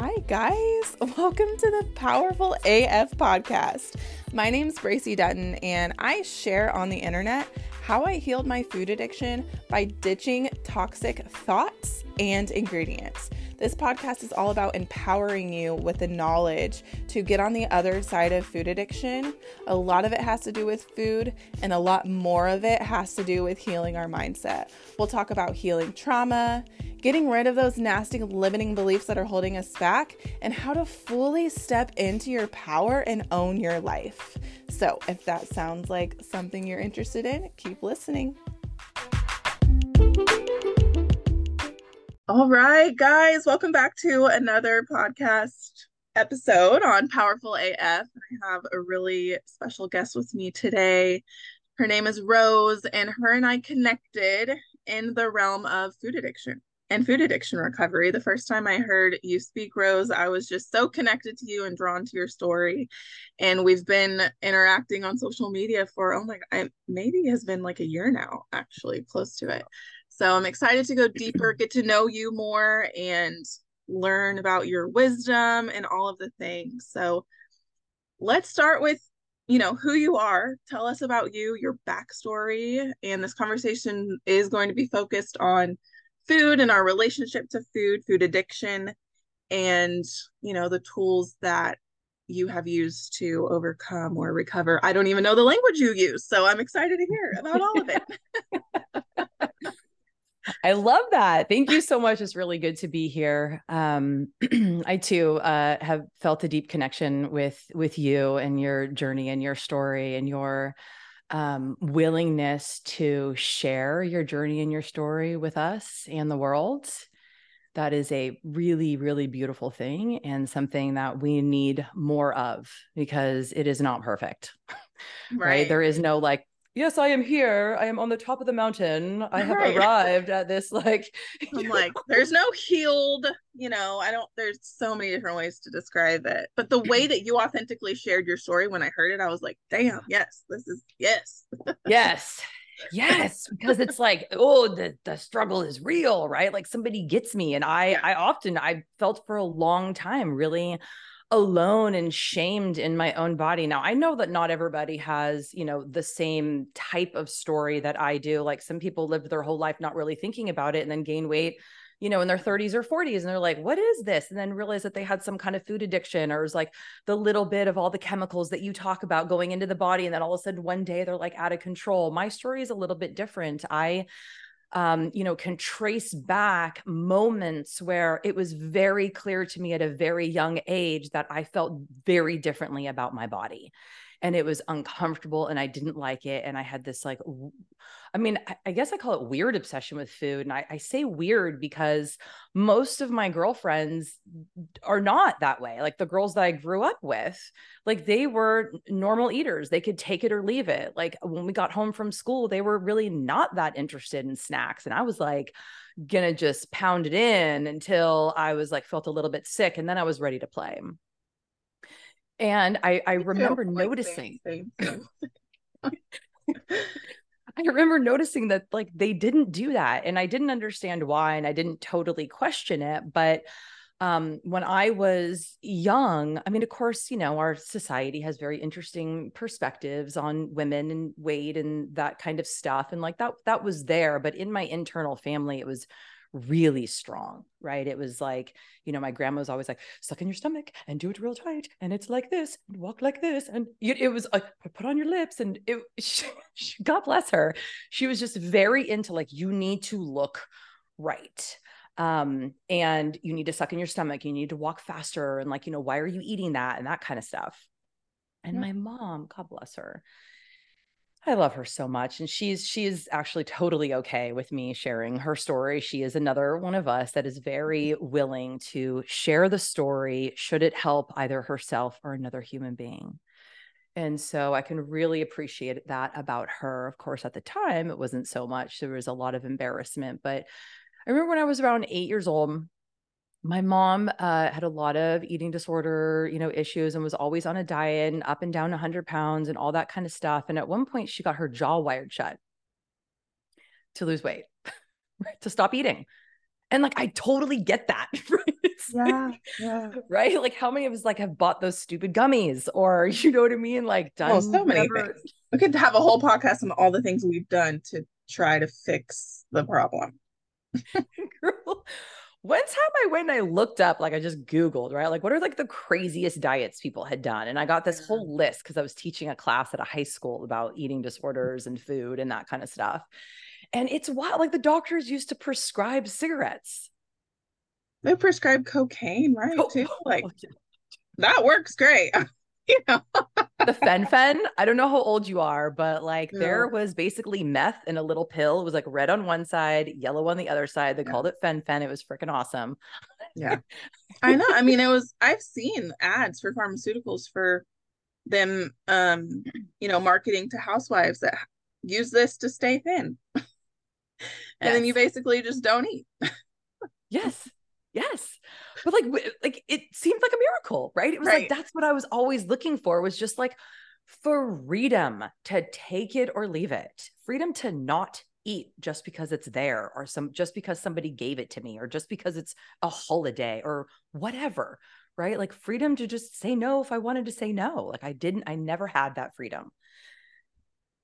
Hi, guys. Welcome to the Powerful AF podcast. My name's Braci Dutton, and I share on the internet how I healed my food addiction by ditching toxic thoughts and ingredients. This podcast is all about empowering you with the knowledge to get on the other side of food addiction. A lot of it has to do with food, and a lot more of it has to do with healing our mindset. We'll talk about healing trauma, getting rid of those nasty limiting beliefs that are holding us back, and how to fully step into your power and own your life. So, if that sounds like something you're interested in, keep listening. All right, guys, welcome back to another podcast episode on Powerful AF. I have a really special guest with me today. Her name is Rose, and her and I connected in the realm of food addiction and food addiction recovery. The first time I heard you speak, Rose, I was just so connected to you and drawn to your story. And we've been interacting on social media for, oh my God, maybe has been like a year now, actually, close to it. So I'm excited to go deeper, get to know you more, and learn about your wisdom and all of the things. So let's start with you know who you are. Tell us about you your backstory and this conversation is going to be focused on food and our relationship to food food addiction and you know the tools that you have used to overcome or recover. I don't even know the language you use so i'm excited to hear about all of it I love that. Thank you so much. It's really good to be here. Um, I too uh, have felt a deep connection with with you and your journey and your story and your um, willingness to share your journey and your story with us and the world. That is a really, really beautiful thing and something that we need more of because it is not perfect. Right. right? There is no like yes, I am here. I am on the top of the mountain. I have right. arrived at this like I'm like, there's no healed, you know, I don't there's so many different ways to describe it. But the way that you authentically shared your story when I heard it, I was like, damn, yes, this is yes. yes. Yes, because it's like, oh, the the struggle is real, right? Like somebody gets me. And I yeah. I often I felt for a long time really alone and shamed in my own body. Now, I know that not everybody has, you know, the same type of story that I do. Like some people lived their whole life not really thinking about it and then gain weight, you know, in their 30s or 40s. And they're like, what is this? And then realize that they had some kind of food addiction or was like the little bit of all the chemicals that you talk about going into the body. And then all of a sudden one day they're like out of control. My story is a little bit different. I, um, you know, can trace back moments where it was very clear to me at a very young age that I felt very differently about my body and it was uncomfortable and I didn't like it. And I had this like, I mean, I guess I call it weird obsession with food. And I, I, say weird because most of my girlfriends are not that way. Like the girls that I grew up with, like they were normal eaters. They could take it or leave it. Like when we got home from school, they were really not that interested in snacks. And I was like, gonna just pound it in until I was like felt a little bit sick and then I was ready to play. And I, I remember noticing. I remember noticing that like they didn't do that and I didn't understand why and I didn't totally question it but um, when I was young, I mean, of course, you know, our society has very interesting perspectives on women and weight and that kind of stuff. And like that, that was there. But in my internal family, it was really strong, right? It was like, you know, my grandma was always like, suck in your stomach and do it real tight. And it's like this, and walk like this. And it was like, put on your lips. And it, she, God bless her. She was just very into like, you need to look right. Um, and you need to suck in your stomach. You need to walk faster. And like, you know, why are you eating that? And that kind of stuff. And my mom, God bless her, I love her so much and she's she's actually totally okay with me sharing her story. She is another one of us that is very willing to share the story should it help either herself or another human being. And so I can really appreciate that about her. Of course, at the time it wasn't so much. There was a lot of embarrassment, but I remember when I was around 8 years old, my mom uh, had a lot of eating disorder you know issues and was always on a diet and up and down 100 pounds and all that kind of stuff and at one point she got her jaw wired shut to lose weight right? to stop eating And like I totally get that. Right? Yeah, yeah. Right. Like how many of us like have bought those stupid gummies or you know what I mean? Like done oh, so many things. We could have a whole podcast on all the things we've done to try to fix the problem. Girl, one time I went and I looked up, like I just Googled, right? Like, what are like the craziest diets people had done? And I got this whole list because I was teaching a class at a high school about eating disorders and food and that kind of stuff. And it's wild. Like the doctors used to prescribe cigarettes. They prescribe cocaine, right? Oh, too. Like that works great. you know? The fen-phen i don't know how old you are but like yeah. there was basically meth in a little pill. It was like red on one side yellow on the other side. They yeah. called it fen-phen it was freaking awesome. Yeah. I know. I mean it was i've seen ads for pharmaceuticals for them um you know marketing to housewives that use this to stay thin. And yes. then you basically just don't eat. Yes yes. But like like it seemed like a miracle right? It was right. like that's what i was always looking for was just like freedom to take it or leave it. Freedom to not eat just because it's there or some just because somebody gave it to me or just because it's a holiday or whatever right? Like freedom to just say no if i wanted to say no. Like i didn't i never had that freedom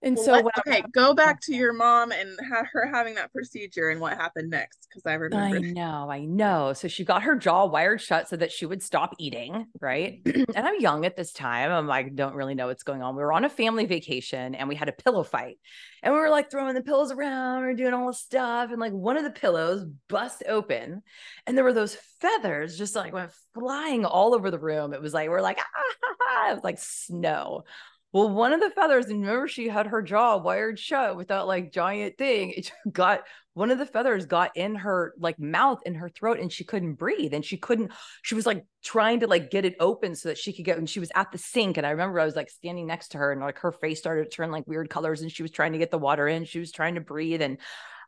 and well, so, what, okay, I, go back to your mom and ha- her having that procedure and what happened next because I remember. I know, I know. So she got her jaw wired shut so that she would stop eating, right? and I'm young at this time. I'm like, don't really know what's going on. We were on a family vacation and we had a pillow fight, and we were like throwing the pillows around, we are doing all this stuff, and like one of the pillows bust open, and there were those feathers just like went flying all over the room. It was like we're like, ah, it was like snow well, one of the feathers, and remember, she had her jaw wired shut with that like giant thing. It got one of the feathers got in her like mouth in her throat, and she couldn't breathe. And she couldn't, she was like trying to like get it open so that she could get, and she was at the sink. And I remember I was like standing next to her, and like her face started to turn like weird colors, and she was trying to get the water in. She was trying to breathe. And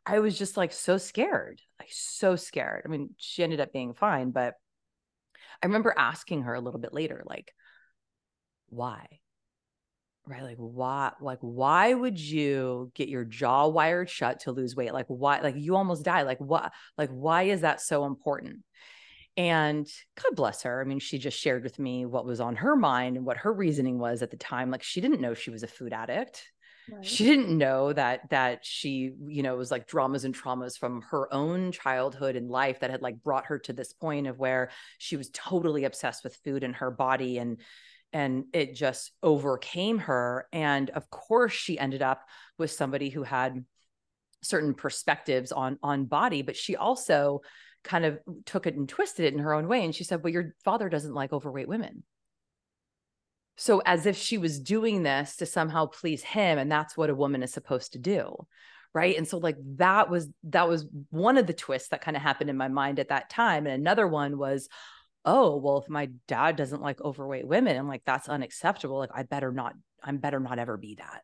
I was just like so scared, like so scared. I mean, she ended up being fine, but I remember asking her a little bit later, like, why? Right like why like why would you get your jaw wired shut to lose weight? Like why like you almost die. Like what like why is that so important? And god bless her. I mean she just shared with me what was on her mind and what her reasoning was at the time. Like she didn't know she was a food addict. Right. she didn't know that that she you know was like dramas and traumas from her own childhood and life that had like brought her to this point of where she was totally obsessed with food and her body and and it just overcame her. And of course she ended up with somebody who had certain perspectives on on body but she also kind of took it and twisted it in her own way. And she said well your father doesn't like overweight women. So as if she was doing this to somehow please him and that's what a woman is supposed to do right? And so like that was that was one of the twists that kind of happened in my mind at that time. And another one was oh well if my dad doesn't like overweight women i'm like that's unacceptable. Like i better not i'm better not ever be that.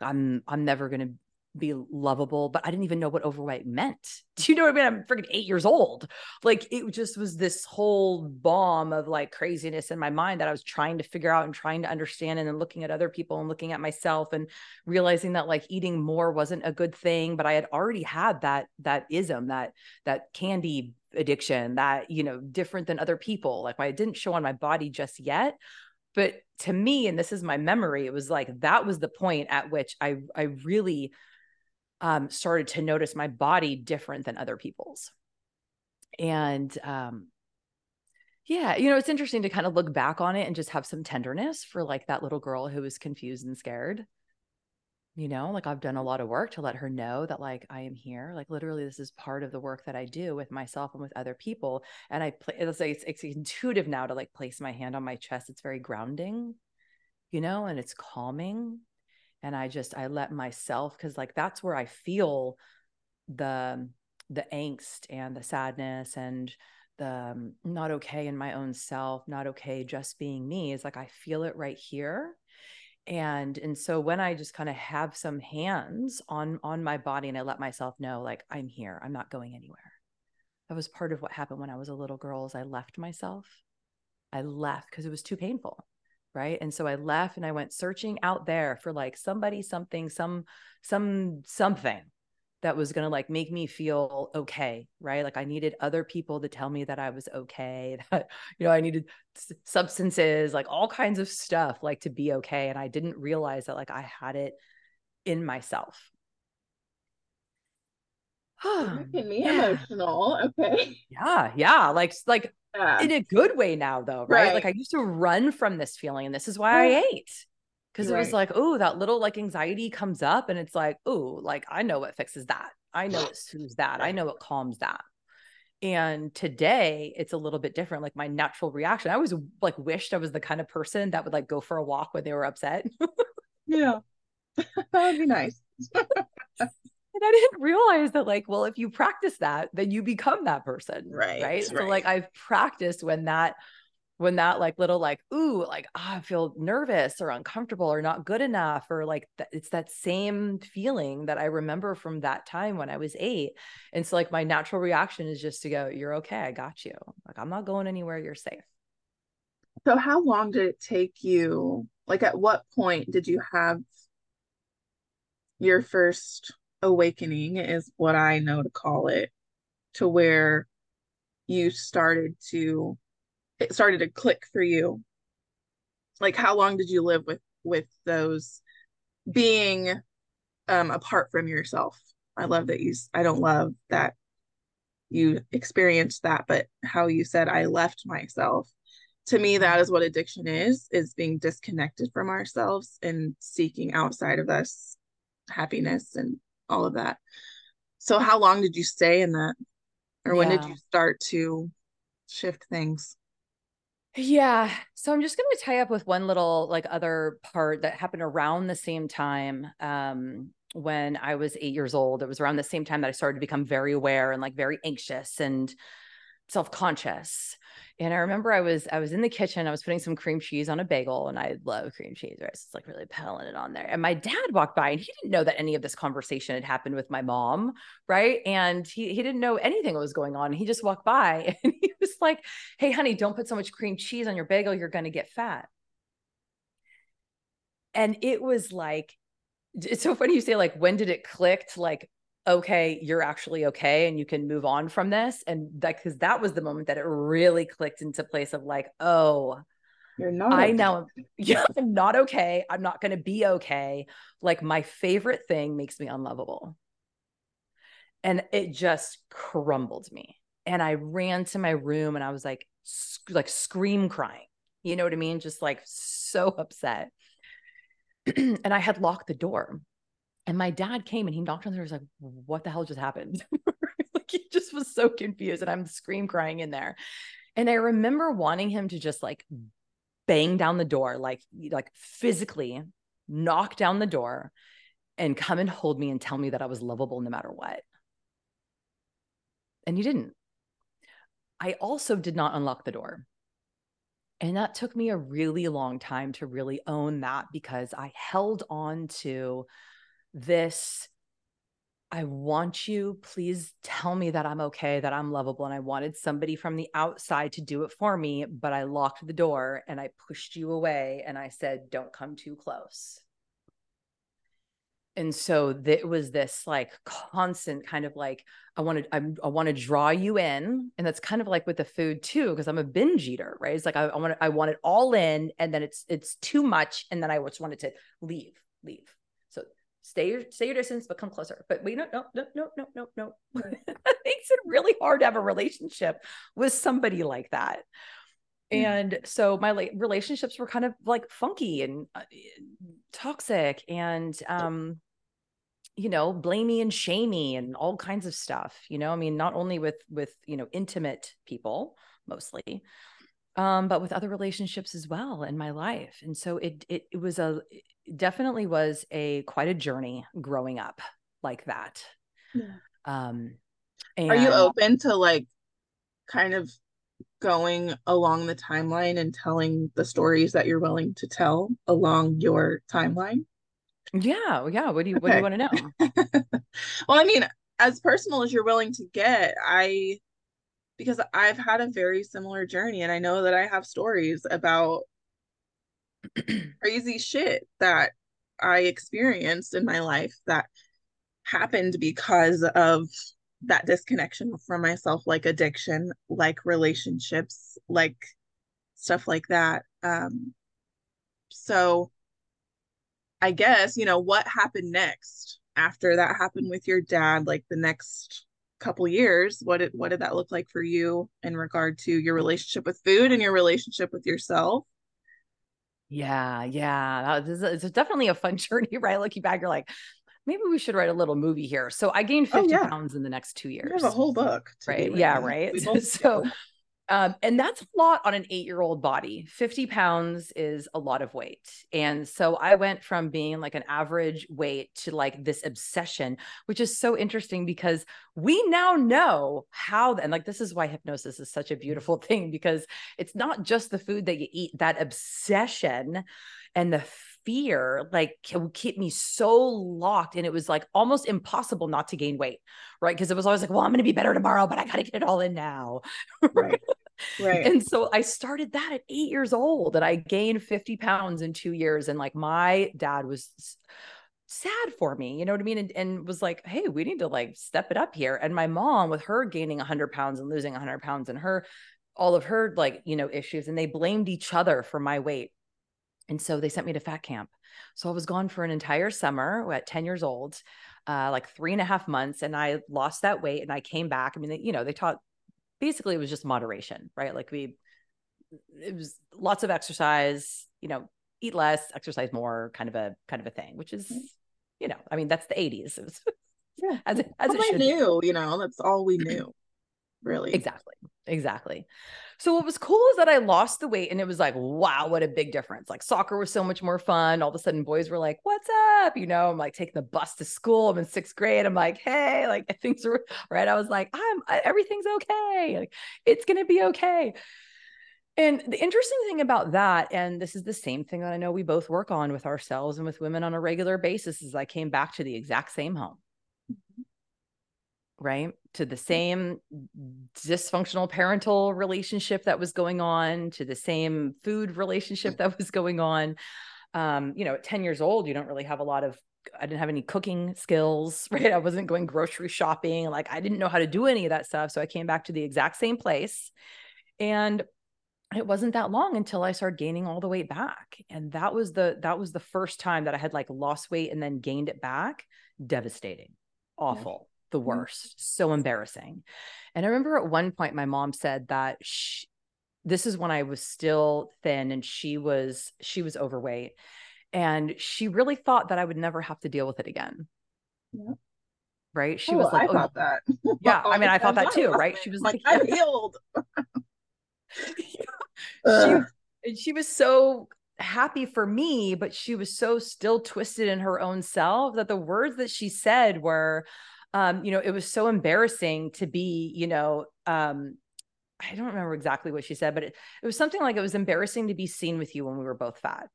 I'm i'm never going to be lovable but i didn't even know what overweight meant. Do you know what i mean? I'm freaking eight years old. Like it just was this whole bomb of like craziness in my mind that i was trying to figure out and trying to understand and then looking at other people and looking at myself and realizing that like eating more wasn't a good thing but i had already had that that ism that that candy addiction that you know different than other people. Like why it didn't show on my body just yet but to me and this is my memory it was like that was the point at which i i really um started to notice my body different than other people's. And um yeah you know it's interesting to kind of look back on it and just have some tenderness for like that little girl who was confused and scared. You know like i've done a lot of work to let her know that like i am here. Like literally this is part of the work that i do with myself and with other people. And i play it's it's, it's intuitive now to like place my hand on my chest. It's very grounding you know and it's calming and i just i let myself because like that's where i feel the the angst and the sadness and the um, not okay in my own self not okay just being me is like i feel it right here. And and so when i just kind of have some hands on on my body and i let myself know like i'm here. I'm not going anywhere. That was part of what happened when i was a little girl is i left myself. I left because it was too painful right? And so i left and i went searching out there for like somebody something some some something that was going to like make me feel okay right? Like i needed other people to tell me that i was okay that you know i needed substances like all kinds of stuff like to be okay and i didn't realize that like i had it in myself. Making me yeah. emotional okay. Yeah yeah like like yeah. in a good way now though right? right? like i used to run from this feeling and this is why i ate because it right. was like, oh, that little like anxiety comes up, and it's like, oh, like I know what fixes that. I know what soothes that. I know what calms that. And today it's a little bit different. Like my natural reaction, I always like wished I was the kind of person that would like go for a walk when they were upset. yeah, that would be nice. and I didn't realize that, like, well, if you practice that, then you become that person. Right. Right. So, like, I've practiced when that when that like little like ooh like oh, i feel nervous or uncomfortable or not good enough or like th- it's that same feeling that i remember from that time when i was eight and so like my natural reaction is just to go you're okay i got you like i'm not going anywhere you're safe so how long did it take you like at what point did you have your first awakening is what i know to call it to where you started to it started to click for you. Like how long did you live with with those being um apart from yourself? I love that you i don't love that you experienced that but how you said i left myself. To me that is what addiction is is being disconnected from ourselves and seeking outside of us happiness and all of that so how long did you stay in that or when did you start to shift things yeah. So I'm just going to tie up with one little like other part that happened around the same time um when I was 8 years old. It was around the same time that I started to become very aware and like very anxious and self-conscious. And I remember I was I was in the kitchen, I was putting some cream cheese on a bagel, and I love cream cheese, right? So it's like really piling it on there. And my dad walked by and he didn't know that any of this conversation had happened with my mom, right? And he he didn't know anything that was going on. He just walked by and he was like, Hey, honey, don't put so much cream cheese on your bagel, you're gonna get fat. And it was like, it's so funny you say like when did it click to like okay, you're actually okay and you can move on from this. And that because that was the moment that it really clicked into place of like, oh, you're not I okay. know yeah, I'm not okay. I'm not gonna be okay. Like my favorite thing makes me unlovable. And it just crumbled me. And I ran to my room and I was like, sc- like scream crying. You know what I mean? Just like so upset. and I had locked the door. And my dad came and he knocked on the door. He was like, what the hell just happened? like he just was so confused. And I'm scream crying in there. And I remember wanting him to just like bang down the door, like, like physically knock down the door and come and hold me and tell me that I was lovable no matter what. And he didn't. I also did not unlock the door. And that took me a really long time to really own that because I held on to this I want you, please tell me that I'm okay, that I'm lovable. And I wanted somebody from the outside to do it for me, but I locked the door and I pushed you away and I said, don't come too close. And so it was this like constant kind of like, I want to, I, want to draw you in. And that's kind of like with the food too, because I'm a binge eater, right? It's like, I, I want I want it all in and then it's, it's too much. And then I just wanted to leave, leave stay your stay your distance, but come closer. But we no no no no no no no. it makes it really hard to have a relationship with somebody like that. Mm. And so my relationships were kind of like funky and uh, toxic and um you know blamey and shamey and all kinds of stuff you know i mean not only with with you know intimate people mostly um but with other relationships as well in my life and so it it, it was a definitely was a quite a journey growing up like that. Yeah. Um, and- Are you open to like kind of going along the timeline and telling the stories that you're willing to tell along your timeline? Yeah, yeah. What do you okay. what do you want to know? well, I mean, as personal as you're willing to get, I because I've had a very similar journey and I know that I have stories about crazy shit that I experienced in my life that happened because of that disconnection from myself, like addiction, like relationships, like stuff like that. Um, so I guess, you know, what happened next after that happened with your dad, like the next couple years, what did what did that look like for you in regard to your relationship with food and your relationship with yourself? Yeah, yeah. It's definitely a fun journey, right? Looking back, you're like, maybe we should write a little movie here. So I gained 50 oh, yeah. pounds in the next two years. You have a whole book. Right. Yeah, right. so um, and that's a lot on an eight year old body. 50 pounds is a lot of weight. And so I went from being like an average weight to like this obsession, which is so interesting because we now know how, and like this is why hypnosis is such a beautiful thing because it's not just the food that you eat, that obsession and the fear like would keep me so locked and it was like almost impossible not to gain weight right? Because it was always like well i'm going to be better tomorrow but i got to get it all in now. Right. Right. And so i started that at eight years old and i gained 50 pounds in two years and like my dad was sad for me you know what i mean? And, and was like hey we need to like step it up here. And my mom with her gaining 100 pounds and losing 100 pounds and her all of her like you know issues and they blamed each other for my weight and so they sent me to fat camp. So I was gone for an entire summer at 10 years old, uh, like three and a half months. And I lost that weight and I came back. I mean, they, you know, they taught basically it was just moderation, right? Like we, it was lots of exercise, you know, eat less, exercise more kind of a, kind of a thing, which is, you know, I mean, that's the 80s. It was, yeah. As, as it knew, be. you know, that's all we knew really. Exactly. Exactly. So what was cool is that I lost the weight and it was like, wow, what a big difference. Like soccer was so much more fun. All of a sudden boys were like, what's up? You know, I'm like taking the bus to school. I'm in sixth grade. I'm like, hey, like things are right. I was like, I'm everything's okay. Like it's going to be okay. And the interesting thing about that, and this is the same thing that I know we both work on with ourselves and with women on a regular basis, is I came back to the exact same home. Mm-hmm right? To the same dysfunctional parental relationship that was going on to the same food relationship that was going on. Um you know at 10 years old you don't really have a lot of i didn't have any cooking skills right? I wasn't going grocery shopping like i didn't know how to do any of that stuff so i came back to the exact same place. And it wasn't that long until i started gaining all the weight back and that was the that was the first time that i had like lost weight and then gained it back. Devastating. Awful the mm-hmm. worst, so embarrassing. And I remember at one point, my mom said that she, this is when I was still thin and she was she was overweight, and she really thought that I would never have to deal with it again. Yeah. Right? She oh, was like, I oh, thought that. Yeah, I mean, I thought that too. Right? She was like, like I'm healed. she, she was so happy for me, but she was so still twisted in her own self that the words that she said were, um, you know, it was so embarrassing to be, you know, um, I don't remember exactly what she said, but it, it was something like it was embarrassing to be seen with you when we were both fat.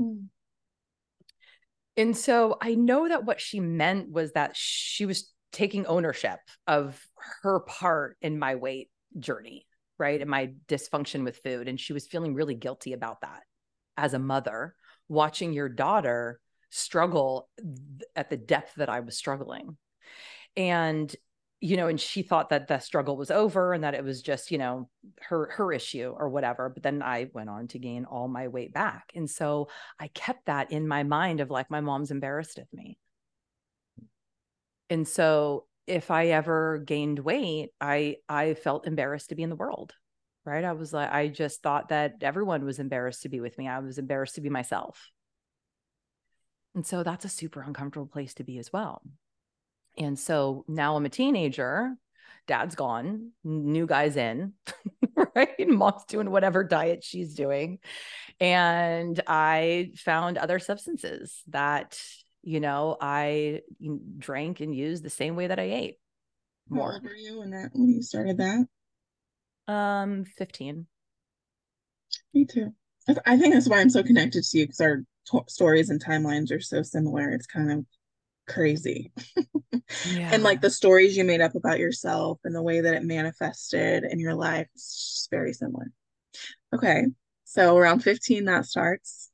Mm. And so I know that what she meant was that she was taking ownership of her part in my weight journey, right? And my dysfunction with food. And she was feeling really guilty about that as a mother, watching your daughter struggle at the depth that I was struggling and you know and she thought that the struggle was over and that it was just you know her her issue or whatever. But then i went on to gain all my weight back. And so i kept that in my mind of like my mom's embarrassed of me. And so if i ever gained weight i i felt embarrassed to be in the world right? I was like i just thought that everyone was embarrassed to be with me. I was embarrassed to be myself. And so that's a super uncomfortable place to be as well and so now I'm a teenager, dad's gone, new guy's in, right? Mom's doing whatever diet she's doing. And I found other substances that, you know, I drank and used the same way that I ate. More. How old were you when that when you started that? Um, 15. Me too. I think that's why I'm so connected to you because our t- stories and timelines are so similar. It's kind of crazy. yeah. And like the stories you made up about yourself and the way that it manifested in your life is just very similar. Okay. So around 15 that starts.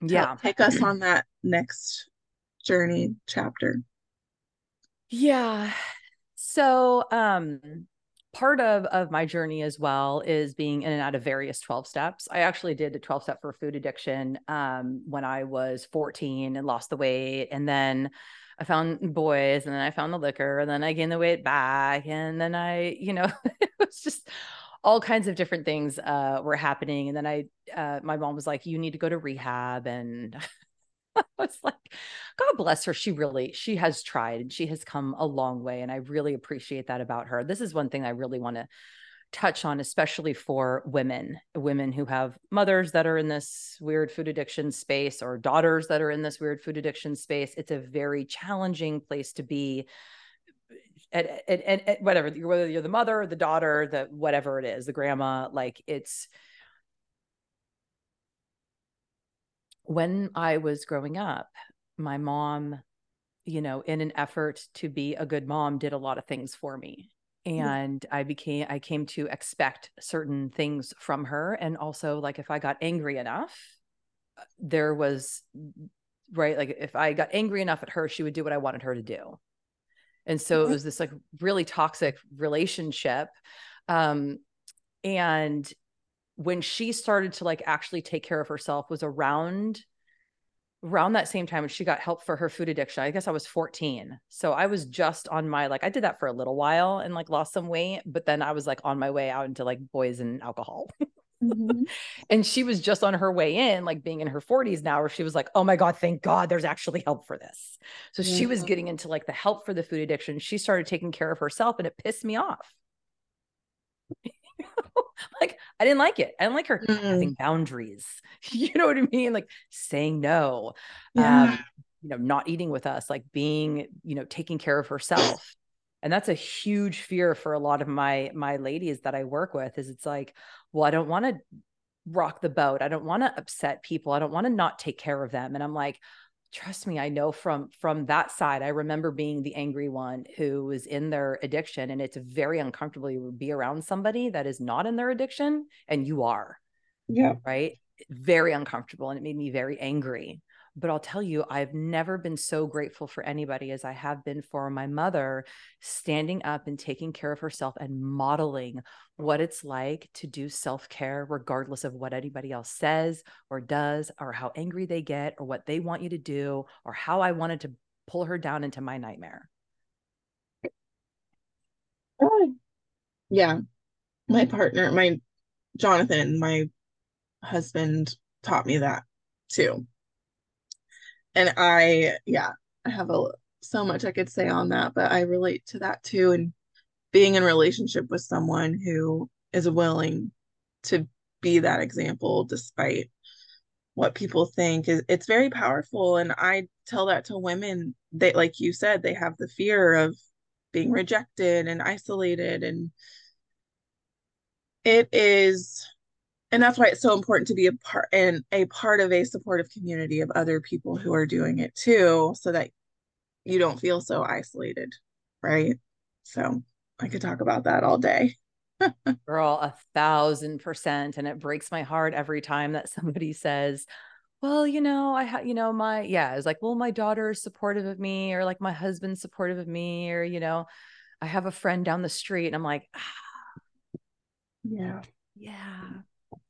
Yeah. Take us on that next journey chapter. Yeah. So, um, part of of my journey as well is being in and out of various 12 steps. I actually did a 12 step for food addiction um, when I was 14 and lost the weight and then I found boys and then I found the liquor and then I gained the weight back and then I, you know, it was just all kinds of different things uh, were happening and then I uh, my mom was like you need to go to rehab and I was like, God bless her. She really, she has tried and she has come a long way. And I really appreciate that about her. This is one thing I really want to touch on, especially for women, women who have mothers that are in this weird food addiction space or daughters that are in this weird food addiction space. It's a very challenging place to be. At, at, at, at whatever, whether you're the mother, the daughter, the whatever it is, the grandma, like it's, when I was growing up, my mom, you know, in an effort to be a good mom, did a lot of things for me. Mm-hmm. And I became, I came to expect certain things from her. And also, like, if I got angry enough, uh, there was, right, like, if I got angry enough at her, she would do what I wanted her to do. And so it mm-hmm. was this like really toxic relationship. Um, and when she started to like actually take care of herself was around around that same time when she got help for her food addiction. I guess I was 14. So I was just on my like I did that for a little while and like lost some weight, but then I was like on my way out into like boys and alcohol. Mm-hmm. and she was just on her way in, like being in her 40s now, where she was like, Oh my God, thank God there's actually help for this. So she was getting into like the help for the food addiction. She started taking care of herself and it pissed me off. like I didn't like it. I didn't like her mm. having boundaries. You know what I mean? Like saying no. Yeah. Um, you know, not eating with us, like being, you know, taking care of herself. And that's a huge fear for a lot of my my ladies that I work with is it's like, well, I don't want to rock the boat. I don't want to upset people. I don't want to not take care of them. And I'm like, trust me i know from from that side i remember being the angry one who was in their addiction and it's very uncomfortable to be around somebody that is not in their addiction and you are yeah. right? Very uncomfortable and it made me very angry but I'll tell you, I've never been so grateful for anybody as I have been for my mother standing up and taking care of herself and modeling what it's like to do self care, regardless of what anybody else says or does, or how angry they get, or what they want you to do, or how I wanted to pull her down into my nightmare. Yeah. Mm-hmm. My partner, my Jonathan, my husband taught me that too and I, yeah, I have a so much I could say on that, but I relate to that too. And being in relationship with someone who is willing to be that example despite what people think is it's very powerful and i tell that to women they like you said they have the fear of being rejected and isolated and it is and that's why it's so important to be a part and a part of a supportive community of other people who are doing it too so that you don't feel so isolated right? So i could talk about that all day. Girl a thousand percent and it breaks my heart every time that somebody says well you know i have you know my yeah it's like well my daughter is supportive of me or like my husband's supportive of me or you know i have a friend down the street and i'm like ah, yeah. Yeah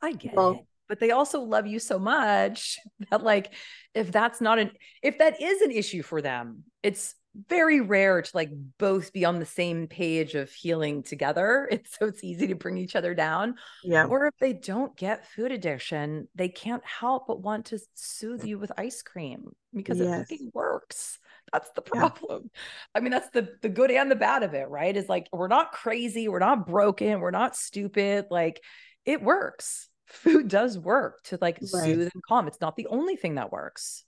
I get well, it. But they also love you so much that like if that's not an if that is an issue for them, it's very rare to like both be on the same page of healing together. It's so it's easy to bring each other down. Yeah. Or if they don't get food addiction, they can't help but want to soothe you with ice cream because yes. it works. That's the problem. Yeah. I mean, that's the the good and the bad of it, right? Is like we're not crazy, we're not broken, we're not stupid. Like it works. Food does work to like right. soothe and calm. It's not the only thing that works.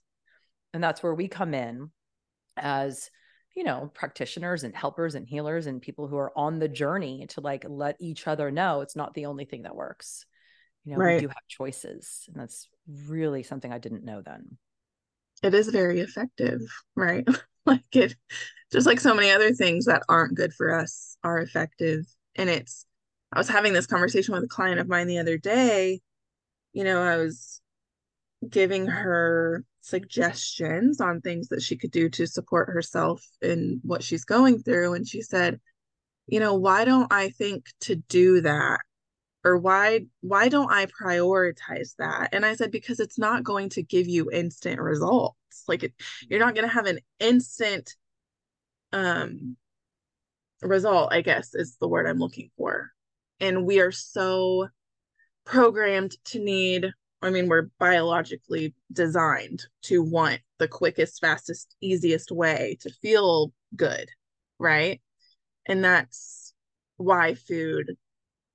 And that's where we come in as, you know, practitioners and helpers and healers and people who are on the journey to like let each other know it's not the only thing that works. You know, right. we do have choices. And that's really something I didn't know then. It is very effective, right? like it just like so many other things that aren't good for us are effective. And it's I was having this conversation with a client of mine the other day. You know, I was giving her suggestions on things that she could do to support herself in what she's going through. And she said, you know, why don't I think to do that? Or why why don't I prioritize that? And I said, because it's not going to give you instant results. Like it, you're not going to have an instant um result, I guess is the word I'm looking for. And we are so programmed to need I mean, we're biologically designed to want the quickest, fastest, easiest way to feel good, right? And that's why food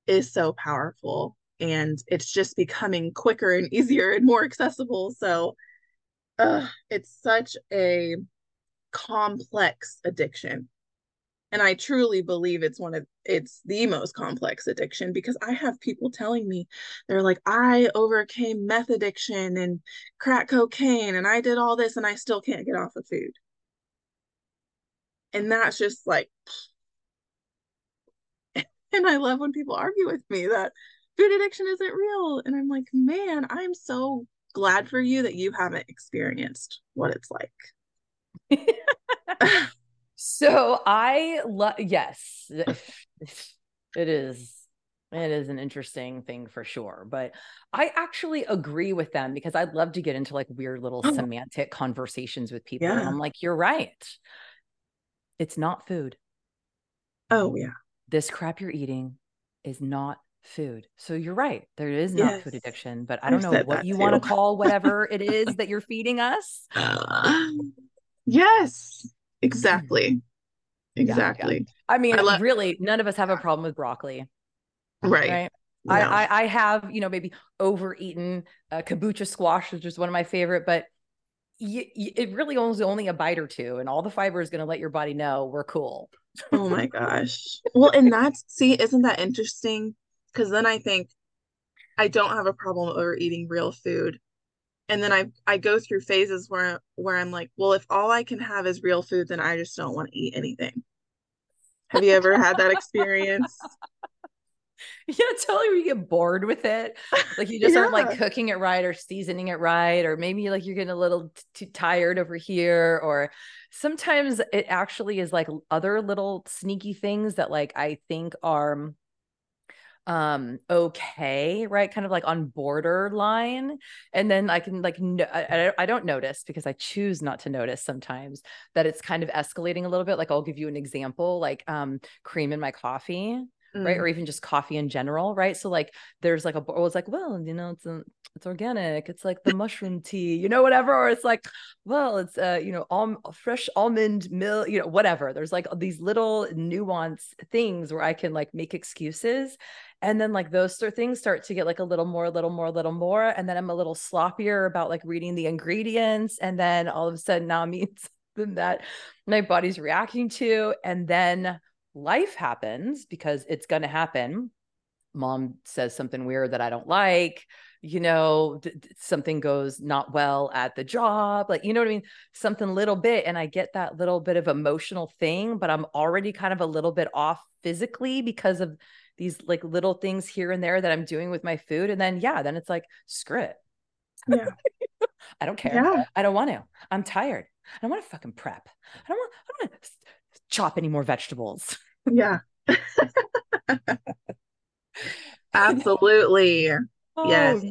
is so powerful and it's just becoming quicker and easier and more accessible. So uh, it's such a complex addiction and i truly believe it's one of it's the most complex addiction because i have people telling me they're like i overcame meth addiction and crack cocaine and i did all this and i still can't get off of food. And that's just like and i love when people argue with me that food addiction isn't real. And i'm like man i'm so glad for you that you haven't experienced what it's like So I love yes, it is. It is an interesting thing for sure. But I actually agree with them because I'd love to get into like weird little oh. semantic conversations with people. Yeah. And I'm like, you're right. It's not food. Oh, yeah. This crap you're eating is not food. So you're right. There is not yes. food addiction, but I don't I've know what you want to call whatever it is that you're feeding us. yes. Exactly. Exactly. Yeah, yeah. I mean, I love- really, none of us have a problem with broccoli. Right. Right. No. I, I, I have, you know, maybe overeaten uh, kabocha squash, which is one of my favorite, but y- y- it really owns only a bite or two, and all the fiber is going to let your body know we're cool. oh my gosh. Well, and that's see, isn't that interesting? Because then I think I don't have a problem overeating real food and then I I go through phases where where I'm like, well, if all I can have is real food, then I just don't want to eat anything. Have you ever had that experience? Yeah, totally. You get bored with it, like you just yeah. aren't like cooking it right or seasoning it right, or maybe like you're getting a little too tired over here, or sometimes it actually is like other little sneaky things that like I think are um okay right kind of like on borderline and then i can like no, I, I don't notice because i choose not to notice sometimes that it's kind of escalating a little bit like i'll give you an example like um cream in my coffee mm. right or even just coffee in general right so like there's like a well it's like well you know it's a, it's organic it's like the mushroom tea you know whatever or it's like well it's uh you know all fresh almond milk you know whatever there's like these little nuance things where i can like make excuses and then like those sort of things start to get like a little more a little more a little more and then i'm a little sloppier about like reading the ingredients and then all of a sudden now means that my body's reacting to and then life happens because it's going to happen. Mom says something weird that i don't like you know th- something goes not well at the job like you know what i mean? Something little bit and i get that little bit of emotional thing but i'm already kind of a little bit off physically because of these like little things here and there that i'm doing with my food and then yeah then it's like screw it yeah i don't care yeah. i don't want to i'm tired i don't want to fucking prep i don't want i don't want to chop any more vegetables. Yeah. Absolutely. Oh, yes.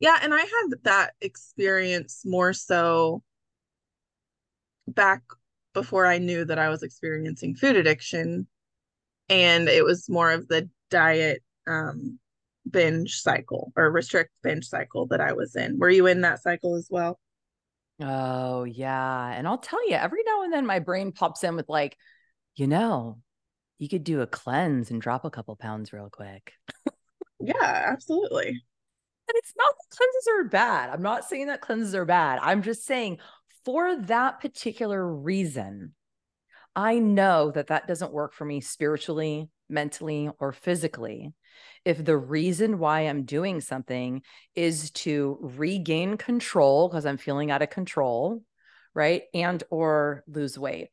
Yeah, and I had that experience more so back before I knew that I was experiencing food addiction and it was more of the diet um binge cycle or restrict binge cycle that I was in. Were you in that cycle as well? Oh, yeah. And I'll tell you, every now and then my brain pops in with like, you know, you could do a cleanse and drop a couple pounds real quick. yeah, absolutely. And it's not that cleanses are bad. I'm not saying that cleanses are bad. I'm just saying for that particular reason, I know that that doesn't work for me spiritually, mentally, or physically. If the reason why I'm doing something is to regain control because I'm feeling out of control, right? And or lose weight.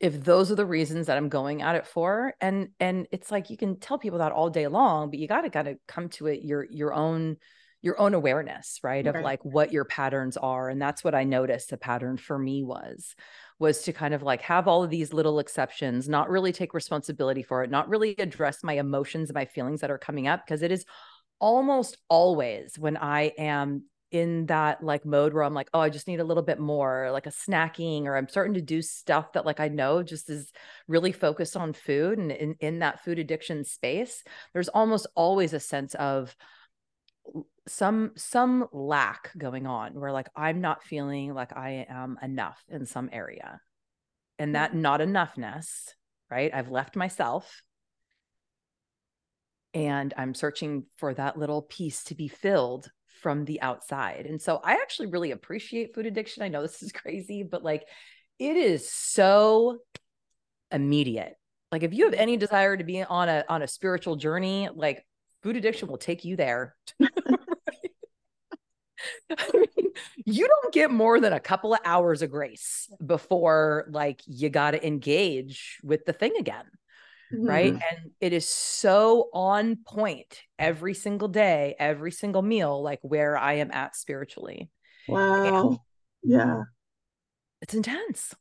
If those are the reasons that I'm going at it for, and and it's like you can tell people that all day long, but you got to got to come to it your your own your own awareness right of Right. like what your patterns are and that's what i noticed the pattern for me was was to kind of like have all of these little exceptions not really take responsibility for it not really address my emotions and my feelings that are coming up because it is almost always when i am in that like mode where i'm like oh i just need a little bit more like a snacking or i'm starting to do stuff that like i know just is really focused on food and in, in that food addiction space there's almost always a sense of some some lack going on where like i'm not feeling like i am enough in some area. And that not enoughness right? I've left myself. And i'm searching for that little piece to be filled from the outside. And so i actually really appreciate food addiction. I know this is crazy but like it is so immediate. Like if you have mm-hmm. any desire to be on a on a spiritual journey like food addiction will take you there I mean, you don't get more than a couple of hours of grace before like you got to engage with the thing again right Mhm. and it is so on point every single day every single meal like where i am at spiritually Wow. Yeah. it's intense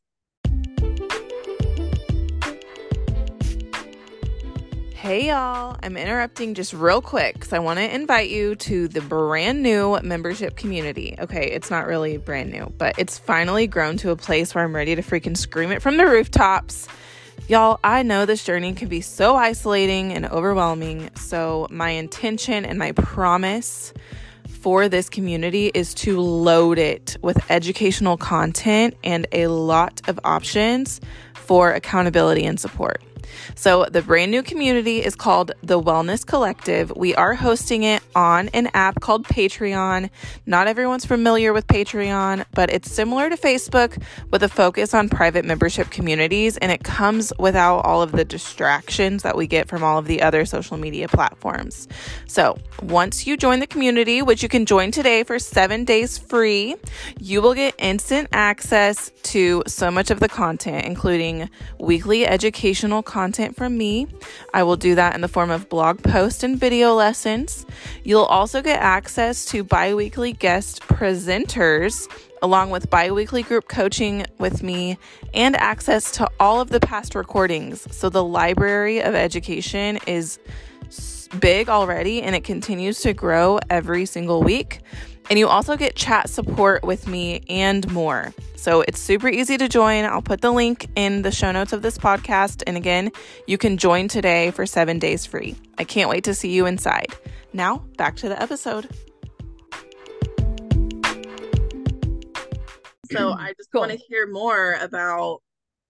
Hey y'all, I'm interrupting just real quick because I want to invite you to the brand new membership community. Okay, it's not really brand new, but it's finally grown to a place where I'm ready to freaking scream it from the rooftops. Y'all, I know this journey can be so isolating and overwhelming. So, my intention and my promise for this community is to load it with educational content and a lot of options for accountability and support. So, the brand new community is called the Wellness Collective. We are hosting it on an app called Patreon. Not everyone's familiar with Patreon, but it's similar to Facebook with a focus on private membership communities, and it comes without all of the distractions that we get from all of the other social media platforms. So, once you join the community, which you can join today for seven days free, you will get instant access to so much of the content, including weekly educational content from me. I will do that in the form of blog posts and video lessons. You'll also get access to bi weekly guest presenters. Along with bi weekly group coaching with me and access to all of the past recordings. So, the library of education is big already and it continues to grow every single week. And you also get chat support with me and more. So it's super easy to join. I'll put the link in the show notes of this podcast. And again, you can join today for seven days free. I can't wait to see you inside. Now, back to the episode. So I just Cool. want to hear more about,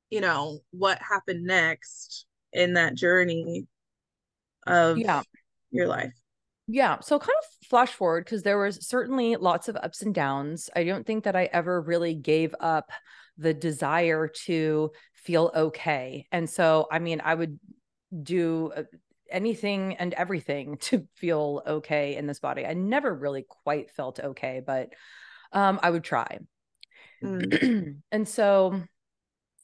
you know, what happened next in that journey of Yeah. your life. Yeah. So kind of flash forward because there was certainly lots of ups and downs. I don't think that I ever really gave up the desire to feel okay. And so, I mean, I would do uh, anything and everything to feel okay in this body. I never really quite felt okay, but um, I would try. Mm. and so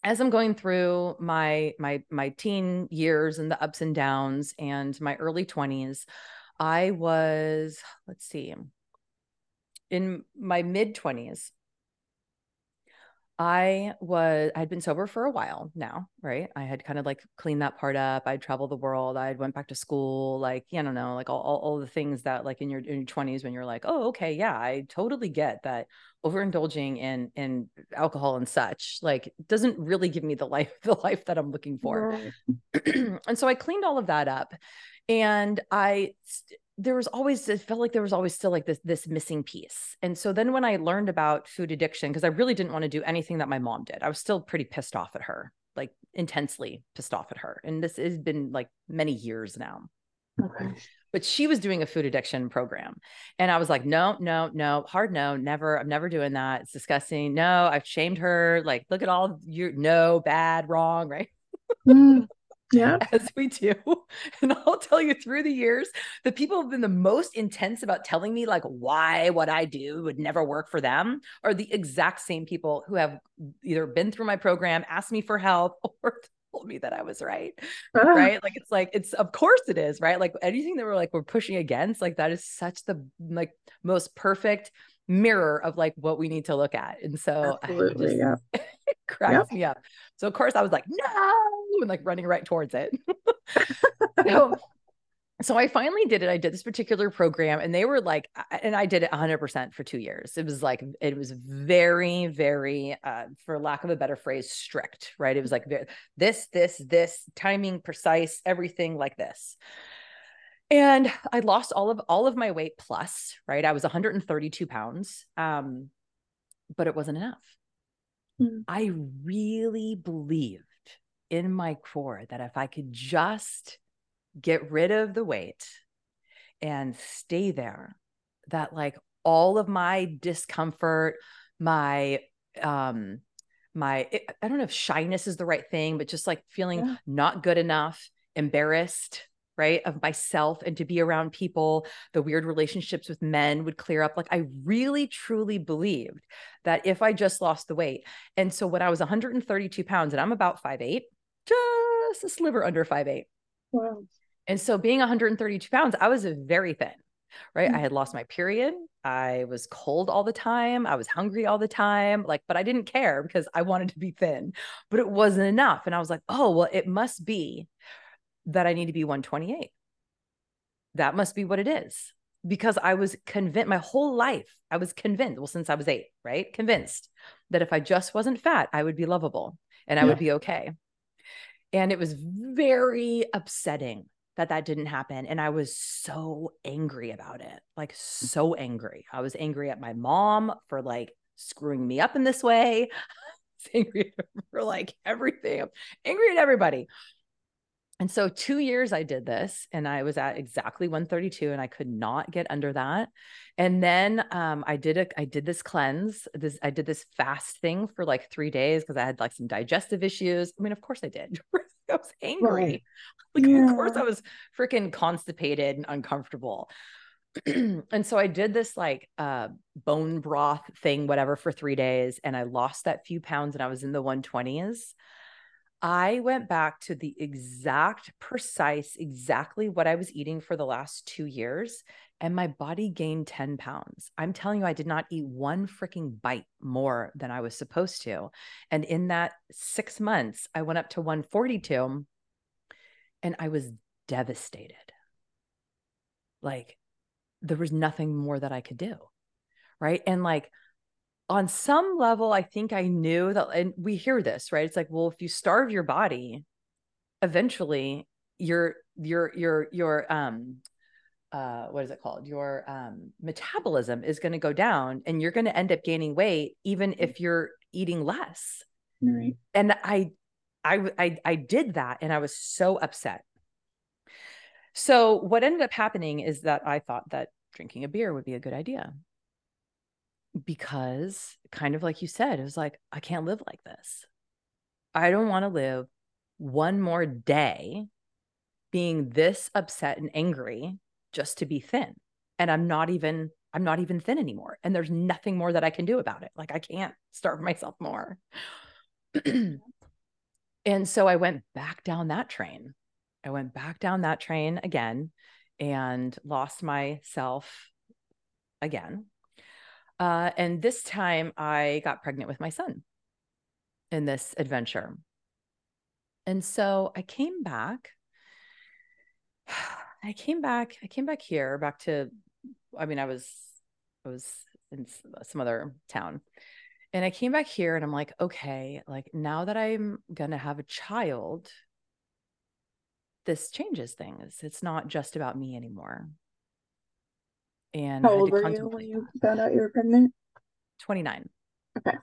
as i'm going through my my my teen years and the ups and downs and my early 20s i was let's see in my mid 20s I was I had been sober for a while now, right? I had kind of like cleaned that part up. I'd traveled the world. I'd went back to school, like, I don't know, like all, all, all the things that like in your in your 20s when you're like, oh, okay, yeah, I totally get that overindulging in in alcohol and such, like doesn't really give me the life, the life that I'm looking for. And so I cleaned all of that up. And I there was always it felt like there was always still like this this missing piece. And so then when I learned about food addiction, because I really didn't want to do anything that my mom did, I was still pretty pissed off at her, like intensely pissed off at her. And this has been like many years now. Okay. But she was doing a food addiction program. And I was like, no, no, no, hard no, never. I'm never doing that. It's disgusting. No, I've shamed her. Like, look at all your no, bad, wrong, right? Mm. Yeah. as we do. And I'll tell you through the years, the people who've been the most intense about telling me like why what I do would never work for them are the exact same people who have either been through my program, asked me for help, or told me that I was right. Ah. Right. Like it's like it's of course it is, right? Like anything that we're like we're pushing against, like that is such the like most perfect mirror of like what we need to look at. And so Absolutely, just, yeah. it cracks yep. me up. So of course I was like, no, and like running right towards it. so so I finally did it. I did this particular program and they were like, and I did it 100% for two years. It was like, it was very, very, uh, for lack of a better phrase, strict, right? It was like this, this, this, timing precise, everything like this. And I lost all of all of my weight plus, right? I was 132 pounds. Um, but it wasn't enough. Mm. I really believed in my core that if I could just get rid of the weight and stay there that like all of my discomfort my um my i don't know if shyness is the right thing but just like feeling yeah. not good enough embarrassed right of myself and to be around people the weird relationships with men would clear up like i really truly believed that if i just lost the weight and so when i was 132 pounds and i'm about 5'8 just a sliver under 5'8 wow and so being 132 pounds, I was very thin, right? Mm-hmm. I had lost my period. I was cold all the time. I was hungry all the time. Like, but I didn't care because I wanted to be thin, but it wasn't enough. And I was like, oh, well, it must be that I need to be 128. That must be what it is. Because I was convinced my whole life, I was convinced, well, since I was eight, right? Convinced that if I just wasn't fat, I would be lovable and I yeah. would be okay. And it was very upsetting that that didn't happen and i was so angry about it like so angry i was angry at my mom for like screwing me up in this way angry for like everything I'm angry at everybody and so 2 years I did this and I was at exactly 132 and I could not get under that. And then um, I did a I did this cleanse. This I did this fast thing for like 3 days because I had like some digestive issues. I mean, of course I did. I was angry. Right. Like, yeah. of course, I was freaking constipated and uncomfortable. and so I did this like uh, bone broth thing, whatever, for three days, and I lost that few pounds, and I was in the 120s. I went back to the exact, precise, exactly what I was eating for the last two years, and my body gained 10 pounds. I'm telling you, I did not eat one freaking bite more than I was supposed to. And in that six months, I went up to 142 and I was devastated. Like, there was nothing more that I could do. Right. And like, on some level, I think I knew that, and we hear this, right? It's like, well, if you starve your body, eventually your your your your um uh what is it called? Your um metabolism is going to go down and you're going to end up gaining weight even if you're eating less. Right. And I, I i i did that and i was so upset. So what ended up happening is that i thought that drinking a beer would be a good idea because kind of like you said it was like i can't live like this i don't want to live one more day being this upset and angry just to be thin. And I'm not even I'm not even thin anymore. And there's nothing more that I can do about it. Like I can't starve myself more. and so I went back down that train. I went back down that train again and lost myself again. Uh, and this time I got pregnant with my son in this adventure. And so I came back I came back, I came back here, back to, I mean, I was, I was in some other town. And I came back here and I'm like, okay, like now that I'm going to have a child, this changes things. It's not just about me anymore. And how old were you when you found out you were pregnant? 29. Okay.